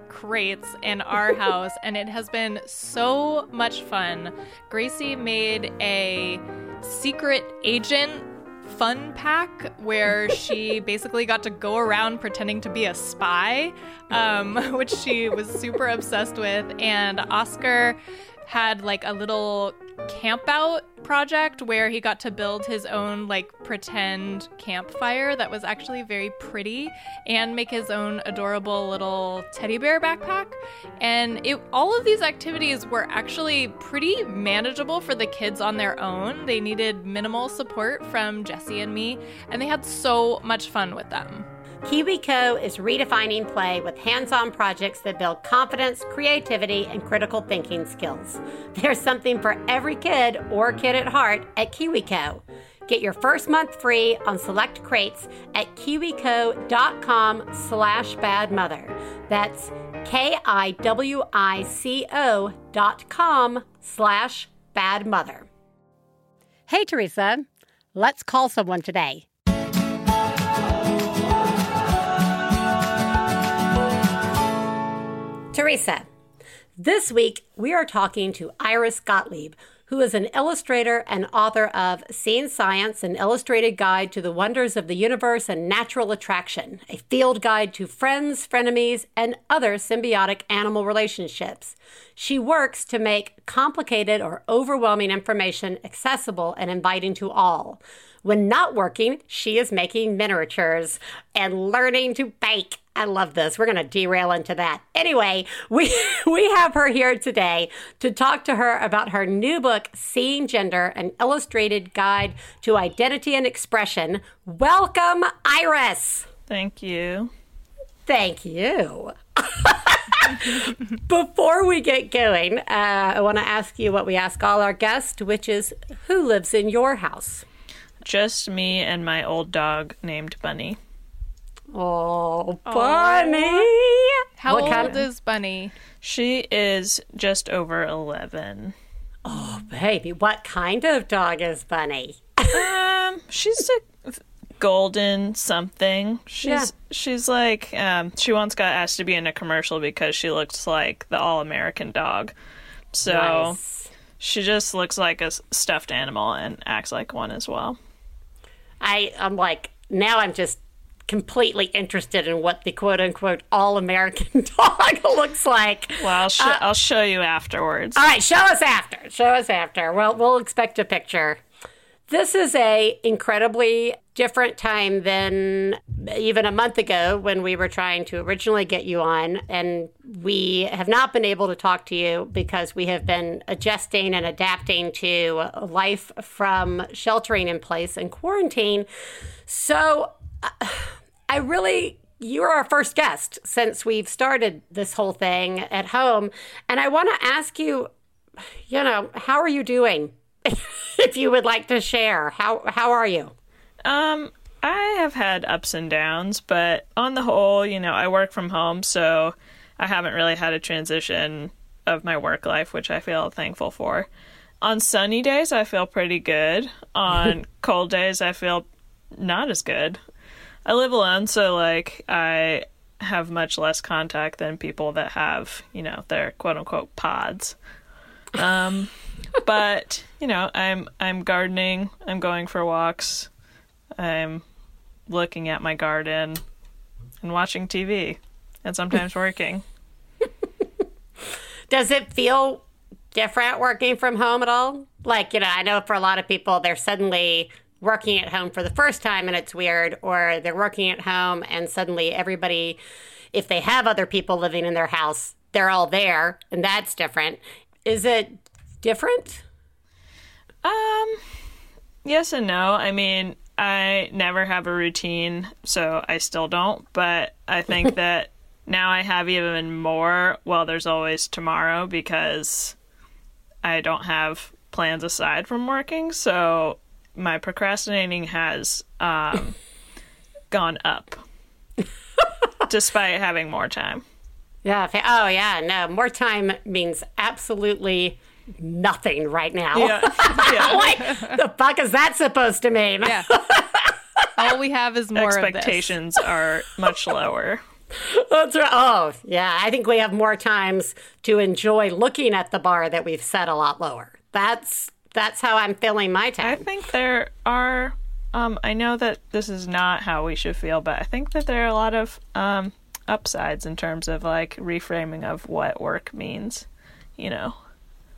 crates in our house and it has been so much fun. Gracie made a secret agent fun pack where she basically got to go around pretending to be a spy, um, which she was super obsessed with. And Oscar had like a little camp out project where he got to build his own like pretend campfire that was actually very pretty and make his own adorable little teddy bear backpack. And it all of these activities were actually pretty manageable for the kids on their own. They needed minimal support from Jesse and me and they had so much fun with them KiwiCo is redefining play with hands on projects that build confidence, creativity, and critical thinking skills. There's something for every kid or kid at heart at KiwiCo. Get your first month free on select crates at kiwico.com slash badmother. That's K-I-W-I-C-O dot com slash badmother. Hey, Theresa. Let's call someone today. Theresa, this week we are talking to Iris Gottlieb, who is an illustrator and author of Seeing Science, an illustrated guide to the wonders of the universe and natural attraction, a field guide to friends, frenemies, and other symbiotic animal relationships. She works to make complicated or overwhelming information accessible and inviting to all. When not working, she is making miniatures and learning to bake. I love this. We're going to derail into that. Anyway, we we have her here today to talk to her about her new book Seeing Gender: An Illustrated Guide to Identity and Expression. Welcome, Iris. Thank you. Thank you. Before we get going, uh, I want to ask you what we ask all our guests, which is who lives in your house? Just me and my old dog named Bunny. Oh, Bunny. How What old kind of- is Bunny? She is just over 11. Oh, baby, what kind of dog is Bunny? Um, she's a golden something. She's Yeah. she's like um she once got asked to be in a commercial because she looks like the all-American dog. So Nice. she just looks like a stuffed animal and acts like one as well. I, I'm like, now I'm just completely interested in what the quote unquote all American dog looks like. Well, I'll, sh- uh, I'll show you afterwards. All right, show us after. Show us after. Well, we'll expect a picture. This is a incredibly different time than even a month ago when we were trying to originally get you on and we have not been able to talk to you because we have been adjusting and adapting to life from sheltering in place and quarantine. So uh, I really you're our first guest since we've started this whole thing at home and I want to ask you you know, how are you doing? if you would like to share, how how are you? Um, I have had ups and downs, but on the whole, you know, I work from home, so I haven't really had a transition of my work life, which I feel thankful for. On sunny days, I feel pretty good. On cold days, I feel not as good. I live alone, so like I have much less contact than people that have, you know, their quote unquote pods. Um, but you know, I'm I'm gardening. I'm going for walks. I'm looking at my garden and watching TV, and sometimes working. Does it feel different working from home at all? Like, you know, I know for a lot of people they're suddenly working at home for the first time and it's weird or they're working at home and suddenly everybody if they have other people living in their house, they're all there and that's different. Is it different? Um, yes and no. I mean, I never have a routine, so I still don't. But I think that now I have even more. Well, there's always tomorrow because I don't have plans aside from working. So my procrastinating has um, gone up despite having more time. Yeah. Oh, yeah. No, more time means absolutely nothing right now. Yeah. yeah. like, the fuck is that supposed to mean? Yeah. All we have is more of this. Expectations are much lower. That's right. Oh, yeah. I think we have more times to enjoy looking at the bar that we've set a lot lower. That's that's how I'm filling my time. I think there are. Um, I know that this is not how we should feel, but I think that there are a lot of um, upsides in terms of like reframing of what work means. You know,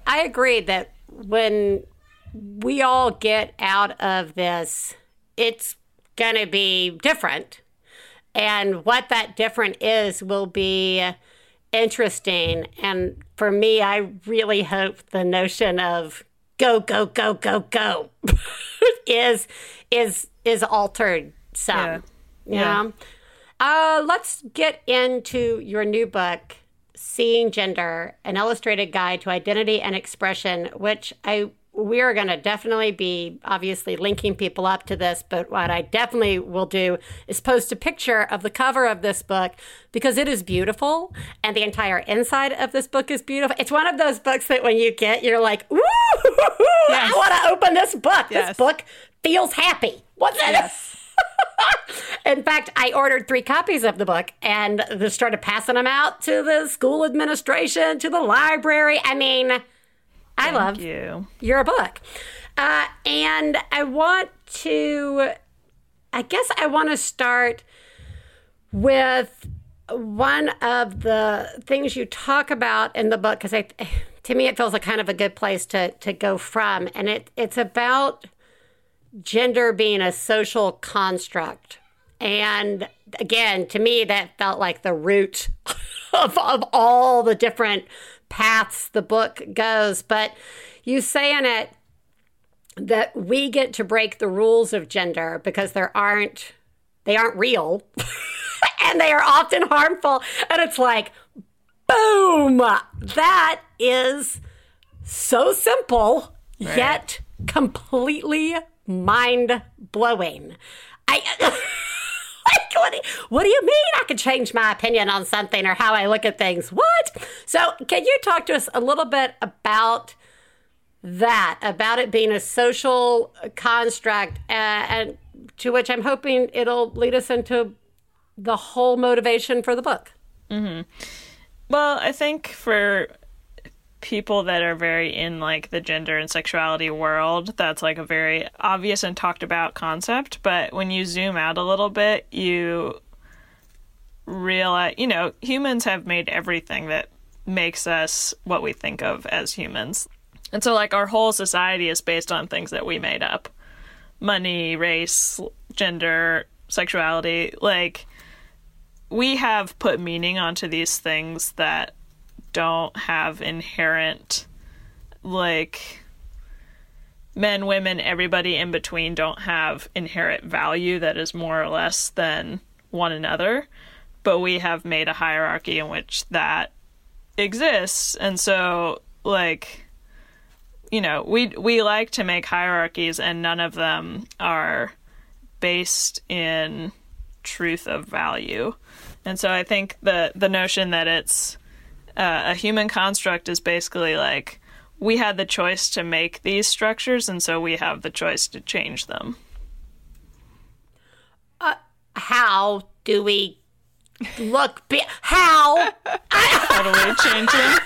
I agree that when we all get out of this, it's going to be different. And what that different is will be interesting. And for me, I really hope the notion of go, go, go, go, go is is is altered some. Yeah. Yeah. Uh, let's get into your new book, Seeing Gender, an illustrated guide to identity and expression, which I we're going to definitely be obviously linking people up to this, but what I definitely will do is post a picture of the cover of this book because it is beautiful and the entire inside of this book is beautiful. It's one of those books that when you get, you're like, ooh, I want to open this book. Yes. This book feels happy. What's it? In fact, I ordered three copies of the book and just started passing them out to the school administration, to the library. I mean, I love you. your book. Uh, and I want to, I guess I want to start with one of the things you talk about in the book because to me, it feels like kind of a good place to to go from, and it it's about gender being a social construct. And again, to me, that felt like the root of, of all the different paths the book goes. But you say in it that we get to break the rules of gender because there aren't they aren't real and they are often harmful and it's like boom that is so simple yet completely mind blowing i what do, you mean i could change my opinion on something or how i look at things? What? So can you talk to us a little bit about that about it being a social construct uh, and to which i'm hoping it'll lead us into the whole motivation for the book? Well, I think for people that are very in like the gender and sexuality world, that's like a very obvious and talked about concept. But when you zoom out a little bit, you realize, you know, humans have made everything that makes us what we think of as humans. And so, like, our whole society is based on things that we made up money, race, gender, sexuality. Like, we have put meaning onto these things that don't have inherent like men women everybody in between don't have inherent value that is more or less than one another. But we have made a hierarchy in which that exists. And so like you know we we like to make hierarchies and none of them are based in truth of value. And so I think the the notion that it's uh, a human construct is basically like we had the choice to make these structures, and so we have the choice to change them. how do we look be- how How do we change them?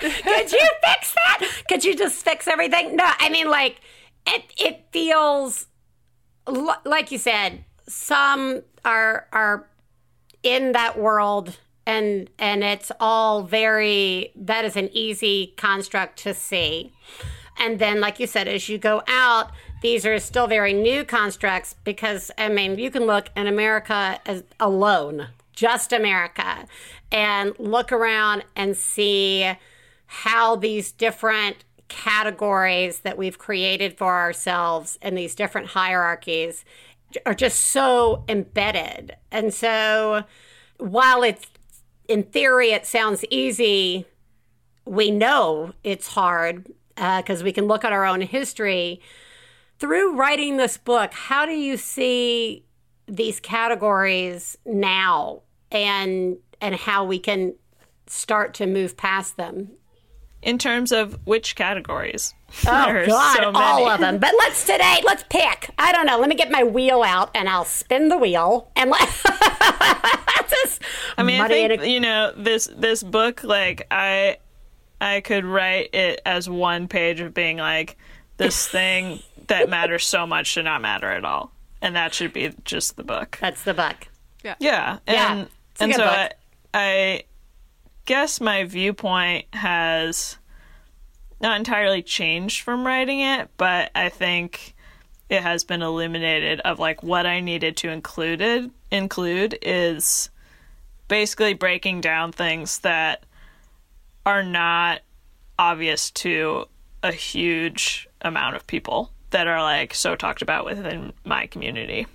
could you fix that could you just fix everything no i mean like it it feels like you said some are are in that world and and it's all very that is an easy construct to see and then like you said as you go out these are still very new constructs because i mean you can look in america alone just america and look around and see how these different categories that we've created for ourselves and these different hierarchies are just so embedded. And so while it's in theory it sounds easy, we know it's hard uh, because we can look at our own history. Through writing this book, how do you see these categories now and and how we can start to move past them? In terms of which categories? Oh There God, so all many. of them. But let's today, let's pick. I don't know. Let me get my wheel out and I'll spin the wheel and let. just I mean, I muddy think it- you know this this book. Like, I I could write it as one page of being like this thing that matters so much should not matter at all, and that should be just the book. That's the book. Yeah, Yeah, and it's a and good so book. I, I guess my viewpoint has not entirely changed from writing it, but I think it has been illuminated of like what I needed to included include is basically breaking down things that are not obvious to a huge amount of people that are like so talked about within my community.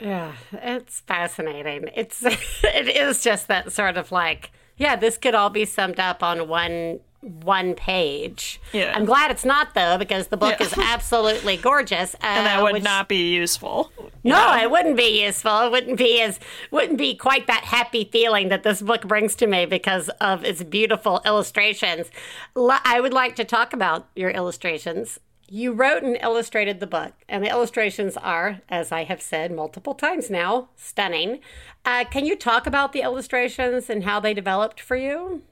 Yeah, it's fascinating. It's it is just that sort of like, yeah, this could all be summed up on one one page. Yeah. I'm glad it's not though, because the book Yeah. is absolutely gorgeous. Uh, and that would which- not be useful. No, it wouldn't be useful. It wouldn't be as wouldn't be quite that happy feeling that this book brings to me because of its beautiful illustrations. I would like to talk about your illustrations. You wrote and illustrated the book, and the illustrations are, as I have said multiple times now, stunning. Uh, can you talk about the illustrations and how they developed for you?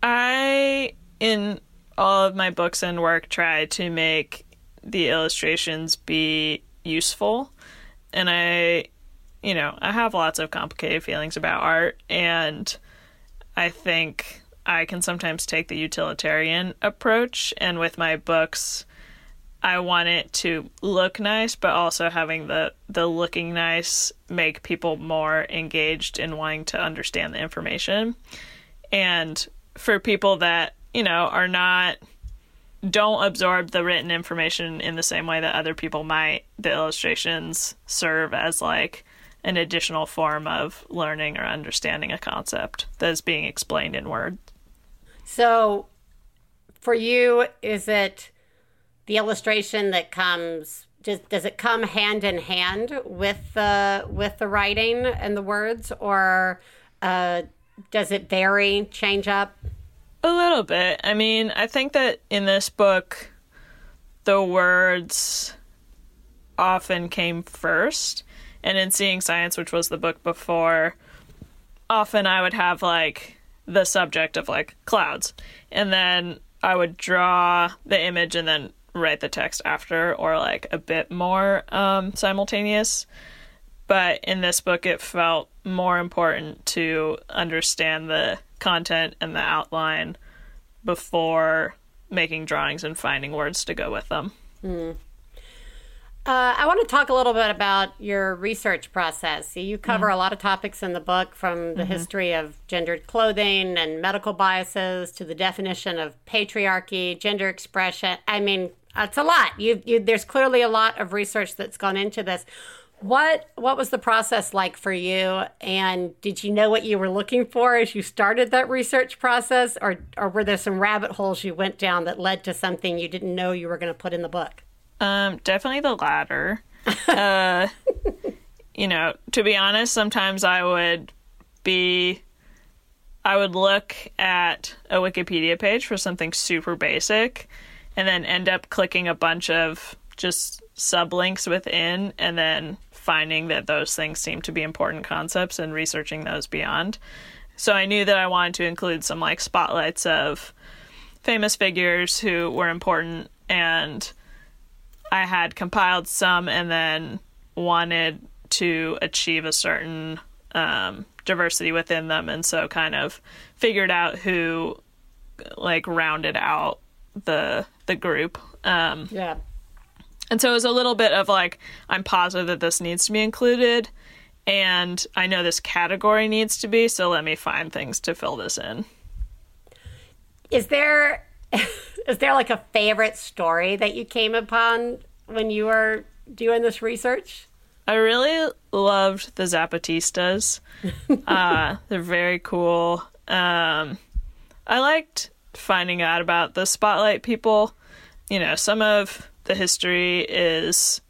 I, in all of my books and work, try to make the illustrations be useful. And I, you know, I have lots of complicated feelings about art, and I think I can sometimes take the utilitarian approach. And with my books, I want it to look nice, but also having the the looking nice make people more engaged in wanting to understand the information. And for people that, you know, are not don't absorb the written information in the same way that other people might, the illustrations serve as like an additional form of learning or understanding a concept that is being explained in words. So, for you, is it the illustration that comes? Does, does it come hand in hand with the with the writing and the words, or uh, does it vary, change up? A little bit. I mean, I think that in this book, the words often came first. And in Seeing Science, which was the book before, often I would have like the subject of like clouds. And then I would draw the image and then write the text after, or like a bit more um, simultaneous. But in this book, it felt more important to understand the content and the outline before making drawings and finding words to go with them. Uh, I want to talk a little bit about your research process. So you cover a lot of topics in the book, from the history of gendered clothing and medical biases to the definition of patriarchy, gender expression. I mean, it's a lot. You, you, there's clearly a lot of research that's gone into this. What what was the process like for you? And did you know what you were looking for as you started that research process, or or were there some rabbit holes you went down that led to something you didn't know you were going to put in the book? Um, definitely the latter. uh, you know, to be honest, sometimes I would be, I would look at a Wikipedia page for something super basic, and then end up clicking a bunch of just sublinks within, and then finding that those things seem to be important concepts and researching those beyond. So I knew that I wanted to include some like spotlights of famous figures who were important and I had compiled some and then wanted to achieve a certain um, diversity within them, and so kind of figured out who like rounded out the the group. Um, Yeah. and so it was a little bit of like I'm positive that this needs to be included, and I know this category needs to be, so let me find things to fill this in. Is there is there like a favorite story that you came upon when you were doing this research? I really loved the Zapatistas. uh, they're very cool. Um, I liked finding out about the spotlight people. You know, some of the history is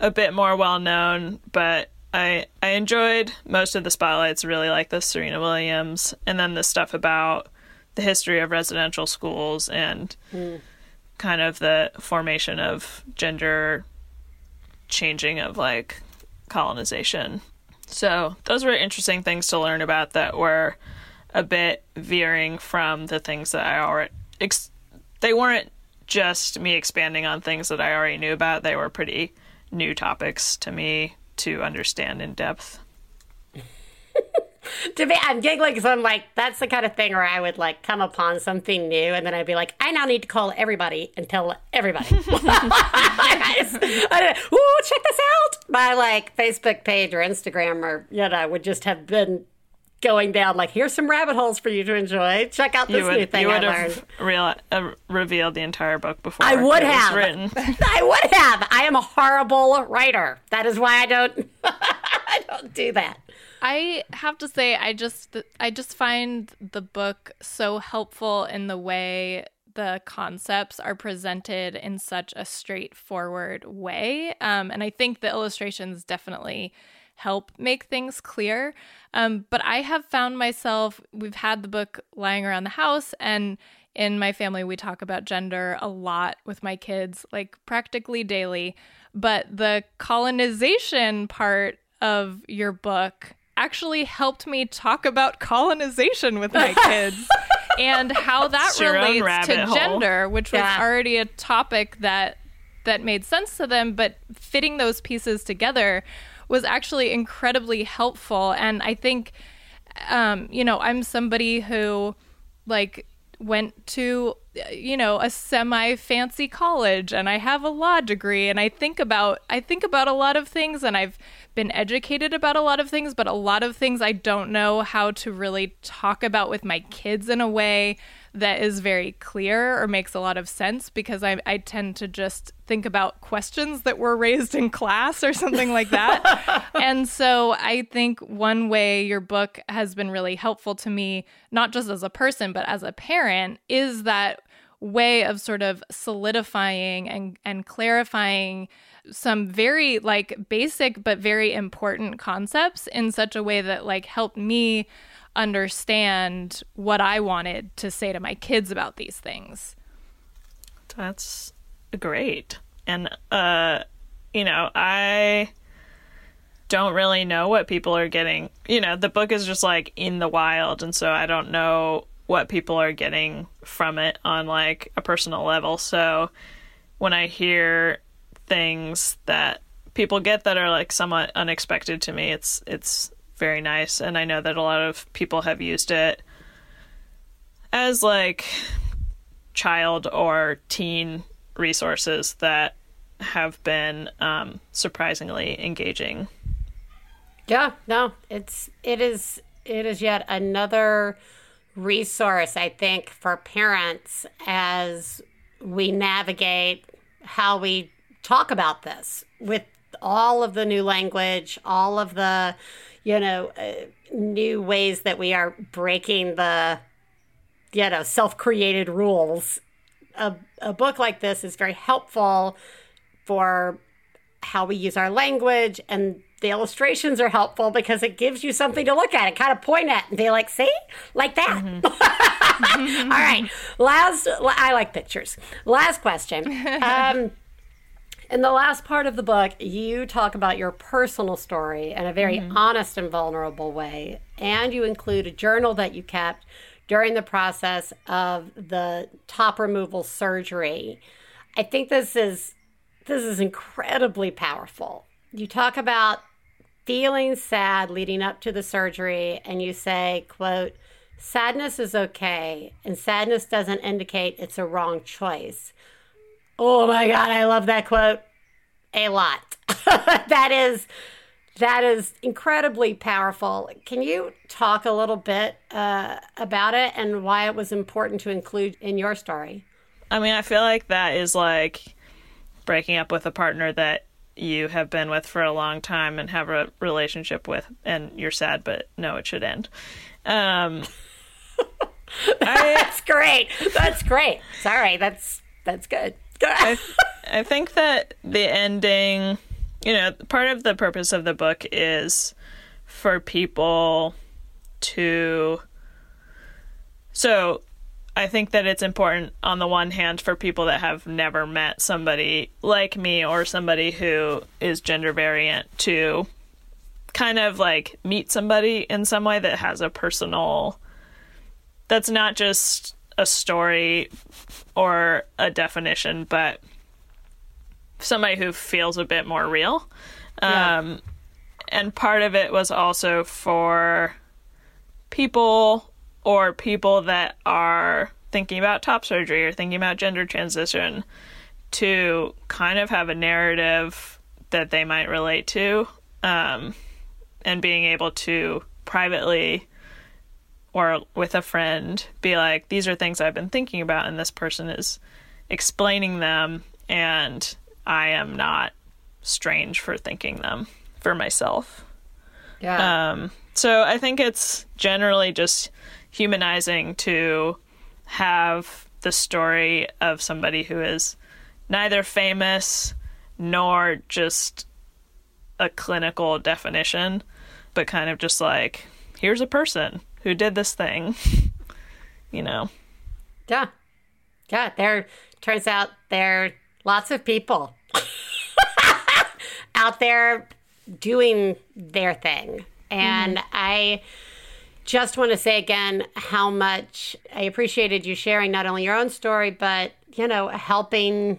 a bit more well known, but I I enjoyed most of the spotlights. Really like the Serena Williams, and then the stuff about the history of residential schools and mm. kind of the formation of gender changing of like colonization. So those were interesting things to learn about that were a bit veering from the things that I already. Ex- they weren't just me expanding on things that I already knew about. They were pretty new topics to me to understand in depth. To me, I'm giggling because I'm like, that's the kind of thing where I would like come upon something new, and then I'd be like, I now need to call everybody and tell everybody. I just, I, Ooh, check this out! My like Facebook page or Instagram or you know would just have been going down like, here's some rabbit holes for you to enjoy. Check out this You new thing you I would learned. have real, uh, revealed the entire book before I would it was have. written. I would have. I am a horrible writer. That is why I don't. I don't do that. I have to say I just I just find the book so helpful in the way the concepts are presented in such a straightforward way. Um, and I think the illustrations definitely help make things clear. Um, but I have found myself, we've had the book lying around the house, and in my family, we talk about gender a lot with my kids, like practically daily. But the colonization part of your book actually helped me talk about colonization with my kids and how that your relates to hole. gender, which was already a topic that that made sense to them, but fitting those pieces together was actually incredibly helpful. And I think, um, you know, I'm somebody who like went to you know a semi fancy college and I have a law degree and I think about I think about a lot of things and I've been educated about a lot of things but a lot of things I don't know how to really talk about with my kids in a way that is very clear or makes a lot of sense because I, I tend to just think about questions that were raised in class or something like that. and so I think one way your book has been really helpful to me, not just as a person, but as a parent, is that way of sort of solidifying and, and clarifying some very like basic but very important concepts in such a way that like helped me understand what I wanted to say to my kids about these things. That's great. And uh you know, I don't really know what people are getting. You know, the book is just like in the wild and so I don't know what people are getting from it on like a personal level. So when I hear things that people get that are like somewhat unexpected to me, it's it's very nice and I know that a lot of people have used it as like child or teen resources that have been um, surprisingly engaging. Yeah, no, it's it is it is yet another resource I think for parents as we navigate how we talk about this with all of the new language, all of the you know uh, new ways that we are breaking the you know self-created rules. A a book like this is very helpful for how we use our language and the illustrations are helpful because it gives you something to look at and kind of point at and be like, see, like that. All right. Last, I like pictures. Last question. Um, in the last part of the book, you talk about your personal story in a very mm-hmm. honest and vulnerable way. And you include a journal that you kept during the process of the top removal surgery. I think this is this is incredibly powerful. You talk about feeling sad leading up to the surgery and you say, quote, sadness is okay and sadness doesn't indicate it's a wrong choice. Oh my god, I love that quote a lot. that is that is incredibly powerful. Can you talk a little bit uh, about it and why it was important to include in your story? I mean, I feel like that is like breaking up with a partner that you have been with for a long time and have a relationship with, and you're sad, but no, it should end. Um, I, That's great. That's great. Sorry, that's that's good. I, I think that the ending, you know, part of the purpose of the book is for people to. So, I think that it's important on the one hand for people that have never met somebody like me or somebody who is gender variant to kind of like meet somebody in some way that has a personal that's not just a story or a definition, but somebody who feels a bit more real. Yeah. Um, and part of it was also for people or people that are thinking about top surgery or thinking about gender transition to kind of have a narrative that they might relate to um, and being able to privately or with a friend be like these are things i've been thinking about and this person is explaining them and i am not strange for thinking them for myself Yeah. um So I think it's generally just humanizing to have the story of somebody who is neither famous nor just a clinical definition, but kind of just like, here's a person who did this thing, you know? Yeah. Yeah. There turns out there are lots of people out there doing their thing. And mm-hmm. I just want to say again how much I appreciated you sharing not only your own story, but, you know, helping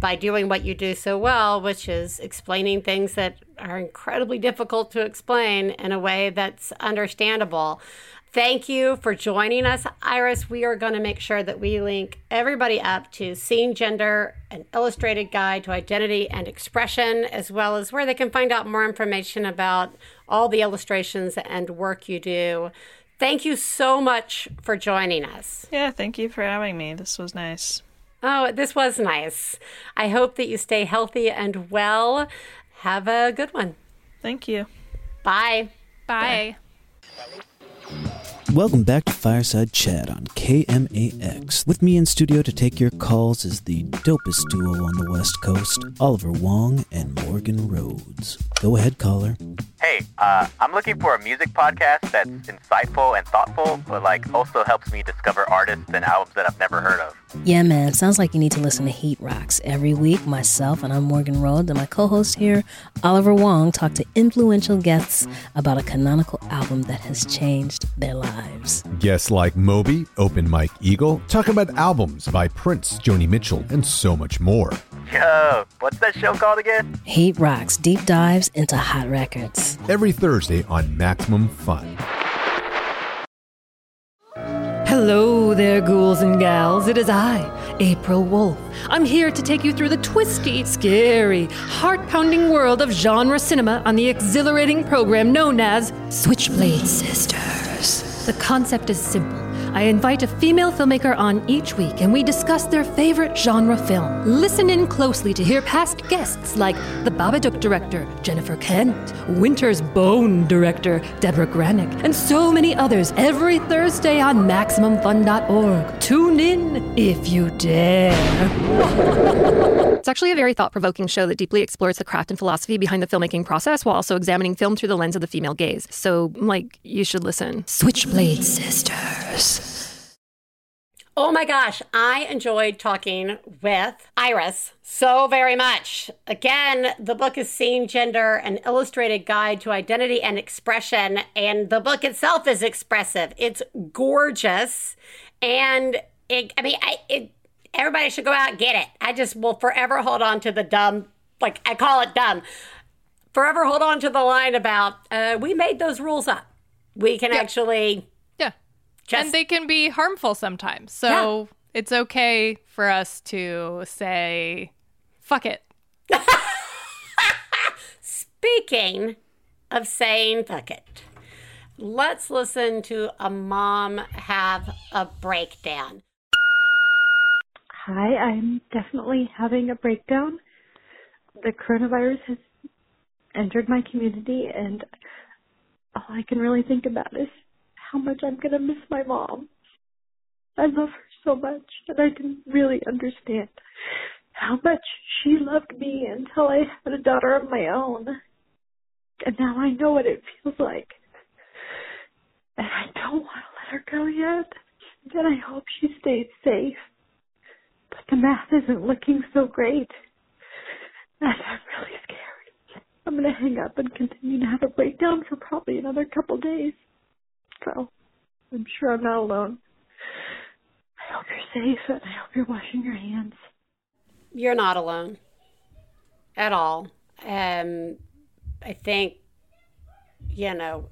by doing what you do so well, which is explaining things that are incredibly difficult to explain in a way that's understandable. Thank you for joining us, Iris. We are going to make sure that we link everybody up to Seeing Gender, an illustrated guide to identity and expression, as well as where they can find out more information about all the illustrations and work you do. Thank you so much for joining us. Yeah, thank you for having me. This was nice. Oh, this was nice. I hope that you stay healthy and well. Have a good one. Thank you. Bye. Bye. Welcome back to Fireside Chat on KMAX. With me in studio to take your calls is the dopest duo on the West Coast, Oliver Wong and Morgan Rhodes. Go ahead, caller. Hey, uh, I'm looking for a music podcast that's insightful and thoughtful, but like also helps me discover artists and albums that I've never heard of. Yeah, man. Sounds like you need to listen to Heat Rocks. Every week, myself and I'm Morgan Rhodes and my co host here, Oliver Wong, talk to influential guests about a canonical album that has changed their lives. Guests like Moby, Open Mike Eagle, talk about albums by Prince, Joni Mitchell, and so much more. Yo, what's that show called again? Heat Rocks deep dives into hot records. Every Thursday on Maximum Fun. Hello there, ghouls and gals. It is I, April Wolf. I'm here to take you through the twisty, scary, heart pounding world of genre cinema on the exhilarating program known as Switchblade Sisters. The concept is simple. I invite a female filmmaker on each week and we discuss their favorite genre film. Listen in closely to hear past guests like the Babadook director, Jennifer Kent, Winter's Bone director, Deborah Granik, and so many others every Thursday on MaximumFun.org. Tune in if you dare. It's actually a very thought provoking show that deeply explores the craft and philosophy behind the filmmaking process while also examining film through the lens of the female gaze. So, like, you should listen. Switchblade Sisters. Oh my gosh, I enjoyed talking with Iris so very much. Again, the book is Seeing Gender, an illustrated guide to identity and expression, and the book itself is expressive. It's gorgeous, and it, I mean, I, it, everybody should go out and get it. I just will forever hold on to the dumb, like I call it dumb, forever hold on to the line about uh, we made those rules up. We can actually Yeah. Just- and they can be harmful sometimes. So it's okay for us to say, fuck it. Speaking of saying fuck it, let's listen to a mom have a breakdown. Hi, I'm definitely having a breakdown. The coronavirus has entered my community, and all I can really think about is how much I'm going to miss my mom. I love her so much, and I didn't really understand how much she loved me until I had a daughter of my own. And now I know what it feels like. And I don't want to let her go yet. And I hope she stays safe but the math isn't looking so great. And I'm really scared. I'm gonna hang up and continue to have a breakdown for probably another couple days. So I'm sure I'm not alone. I hope you're safe and I hope you're washing your hands. You're not alone at all. Um, I think, you know,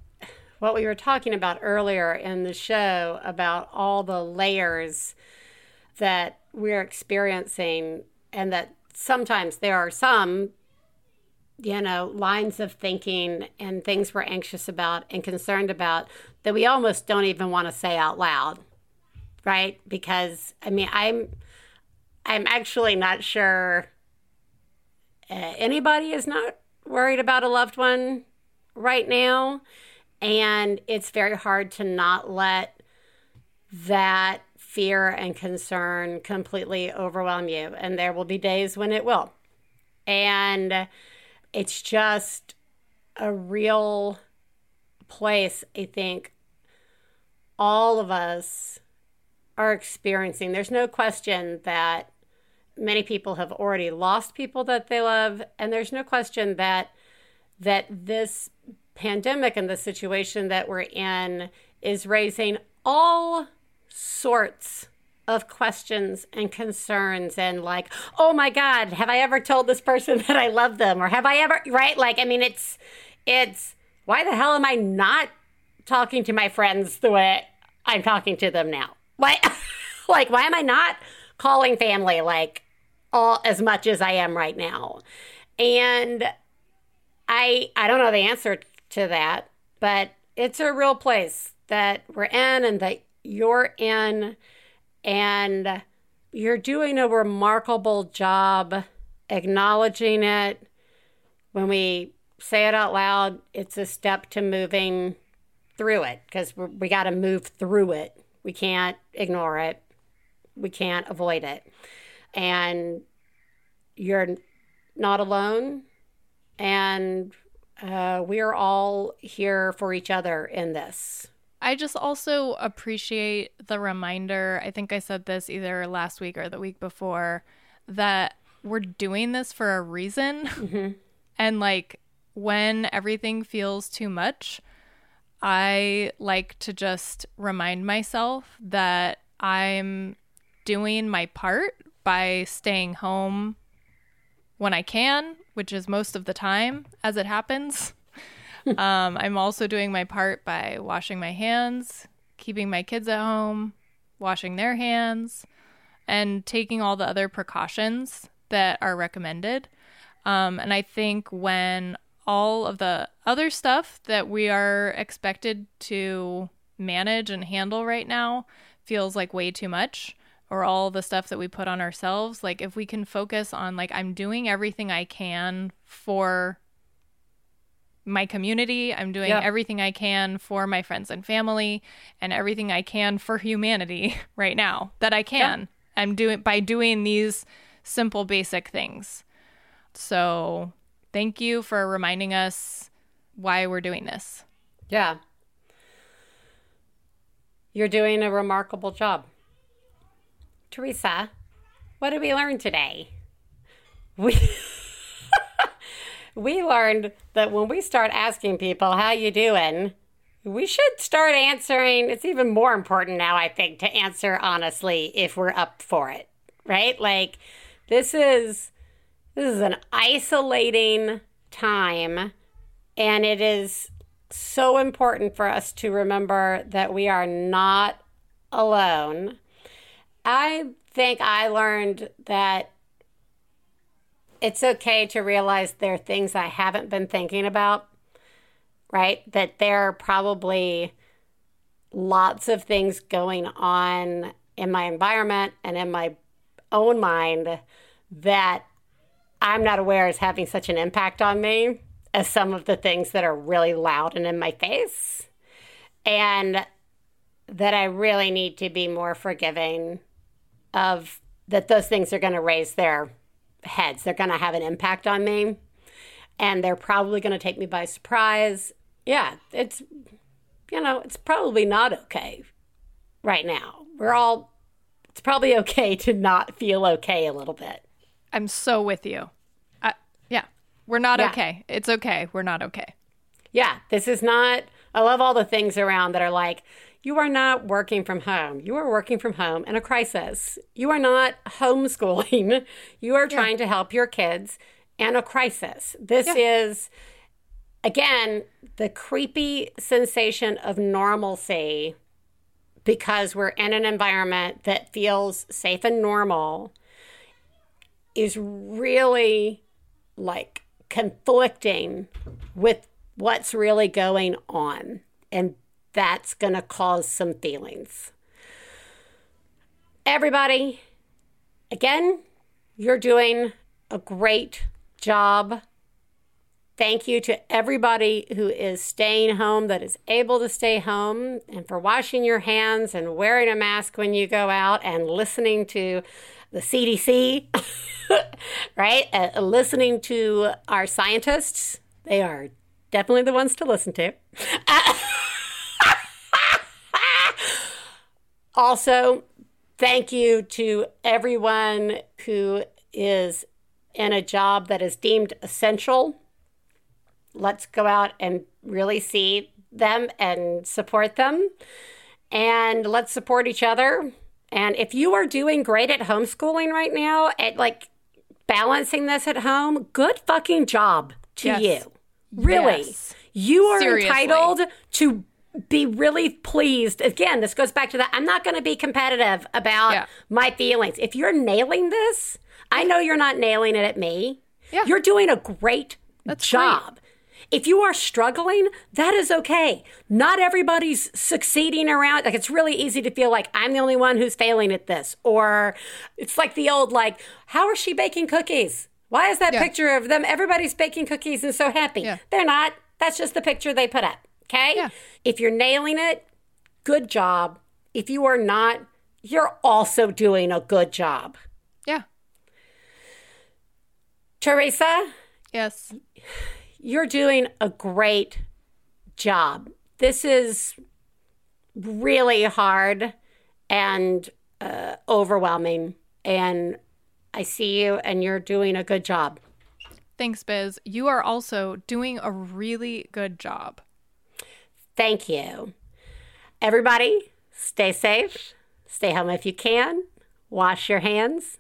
what we were talking about earlier in the show about all the layers that we're experiencing, and that sometimes there are some, you know, lines of thinking and things we're anxious about and concerned about that we almost don't even want to say out loud, right? Because I mean, I'm, I'm actually not sure uh, anybody is not worried about a loved one right now. And it's very hard to not let that fear and concern completely overwhelm you. And there will be days when it will. And it's just a real place, I think, all of us are experiencing. There's no question that many people have already lost people that they love, and there's no question that that this pandemic and the situation that we're in is raising all sorts of questions and concerns and like, oh my God, have I ever told this person that I love them? Or have I ever, right? Like, I mean, it's, it's, why the hell am I not talking to my friends the way I'm talking to them now? Why, like, why am I not calling family like all as much as I am right now? And I, I don't know the answer to that, but it's a real place that we're in and that you're in and you're doing a remarkable job acknowledging it. When we say it out loud, it's a step to moving through it because we got to move through it. We can't ignore it, we can't avoid it. And you're not alone. And uh, we're all here for each other in this. I just also appreciate the reminder. I think I said this either last week or the week before that we're doing this for a reason. Mm-hmm. And like when everything feels too much, I like to just remind myself that I'm doing my part by staying home when I can, which is most of the time as it happens. um, I'm also doing my part by washing my hands, keeping my kids at home, washing their hands, and taking all the other precautions that are recommended. Um, and I think when all of the other stuff that we are expected to manage and handle right now feels like way too much, or all the stuff that we put on ourselves, like if we can focus on, like, I'm doing everything I can for my community. I'm doing Yeah. everything I can for my friends and family and everything I can for humanity right now that I can. I'm doing by doing these simple basic things. So, thank you for reminding us why we're doing this. Yeah. You're doing a remarkable job. Theresa, what did we learn today? We we learned that when we start asking people how you doing, we should start answering. It's even more important now, I think, to answer honestly if we're up for it. Right? Like this is this is an isolating time and it is so important for us to remember that we are not alone. I think I learned that it's okay to realize there are things I haven't been thinking about, right? That there are probably lots of things going on in my environment and in my own mind that I'm not aware is having such an impact on me as some of the things that are really loud and in my face. And that I really need to be more forgiving of that those things are going to raise their heads. They're going to have an impact on me and they're probably going to take me by surprise. Yeah, it's you know, it's probably not okay right now. We're all it's probably okay to not feel okay a little bit. I'm so with you. I, yeah, we're not Yeah. okay. It's okay. We're not okay. Yeah, this is not. I love all the things around that are like, you are not working from home. You are working from home in a crisis. You are not homeschooling. You are trying to help your kids in a crisis. This is, again, the creepy sensation of normalcy because we're in an environment that feels safe and normal is really like conflicting with what's really going on. And that's going to cause some feelings. Everybody, again, you're doing a great job Thank you to everybody who is staying home that is able to stay home and for washing your hands and wearing a mask when you go out and listening to the CDC, right? Uh, listening to our scientists. They are definitely the ones to listen to. also, thank you to everyone who is in a job that is deemed essential let's go out and really see them and support them. And let's support each other. And if you are doing great at homeschooling right now, at like balancing this at home, good fucking job to Yes. you. Really. Yes. You are Seriously. entitled to be really pleased. Again, this goes back to that. I'm not going to be competitive about my feelings. If you're nailing this, I know you're not nailing it at me. Yeah. You're doing a great job. If you are struggling, that is okay. Not everybody's succeeding around. Like, it's really easy to feel like I'm the only one who's failing at this. Or it's like the old, like, how is she baking cookies? Why is that picture of them? Everybody's baking cookies and so happy. They're not. That's just the picture they put up. Okay? If you're nailing it, good job. If you are not, you're also doing a good job. Yeah. Theresa? Yes. You're doing a great job. This is really hard and uh, overwhelming. And I see you, and you're doing a good job. Thanks, Biz. You are also doing a really good job. Thank you. Everybody, stay safe, stay home if you can, wash your hands,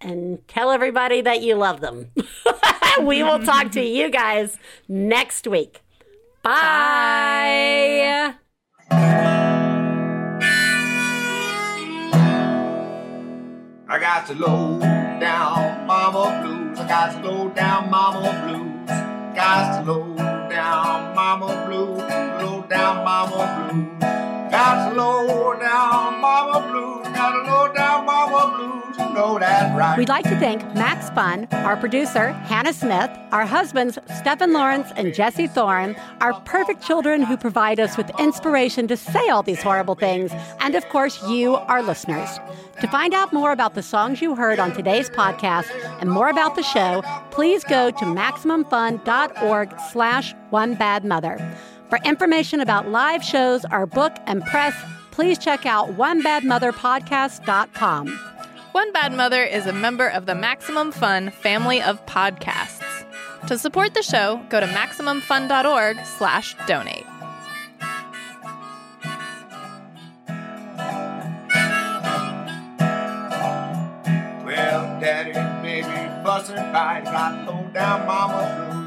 and tell everybody that you love them. we will talk to you guys next week. Bye. I got the low down mama blues. I got the low down mama blues. Got the low down mama blues. Low down mama blues. Got low down mama blues. Got low down mama blues. You know that right. We'd like to thank Max Fun, our producer, Hannah Smith, our husbands, Stephen Lawrence and Jesse Thorn, our perfect children who provide us with inspiration to say all these horrible things, and of course, you, our listeners. To find out more about the songs you heard on today's podcast and more about the show, please go to MaximumFun.org slash One Bad Mother. For information about live shows, our book, and press, please check out OneBadMotherPodcast.com. One Bad Mother is a member of the Maximum Fun family of podcasts. To support the show, go to MaximumFun.org slash donate. Well, daddy, baby, bustin' by. Got low down mama blues.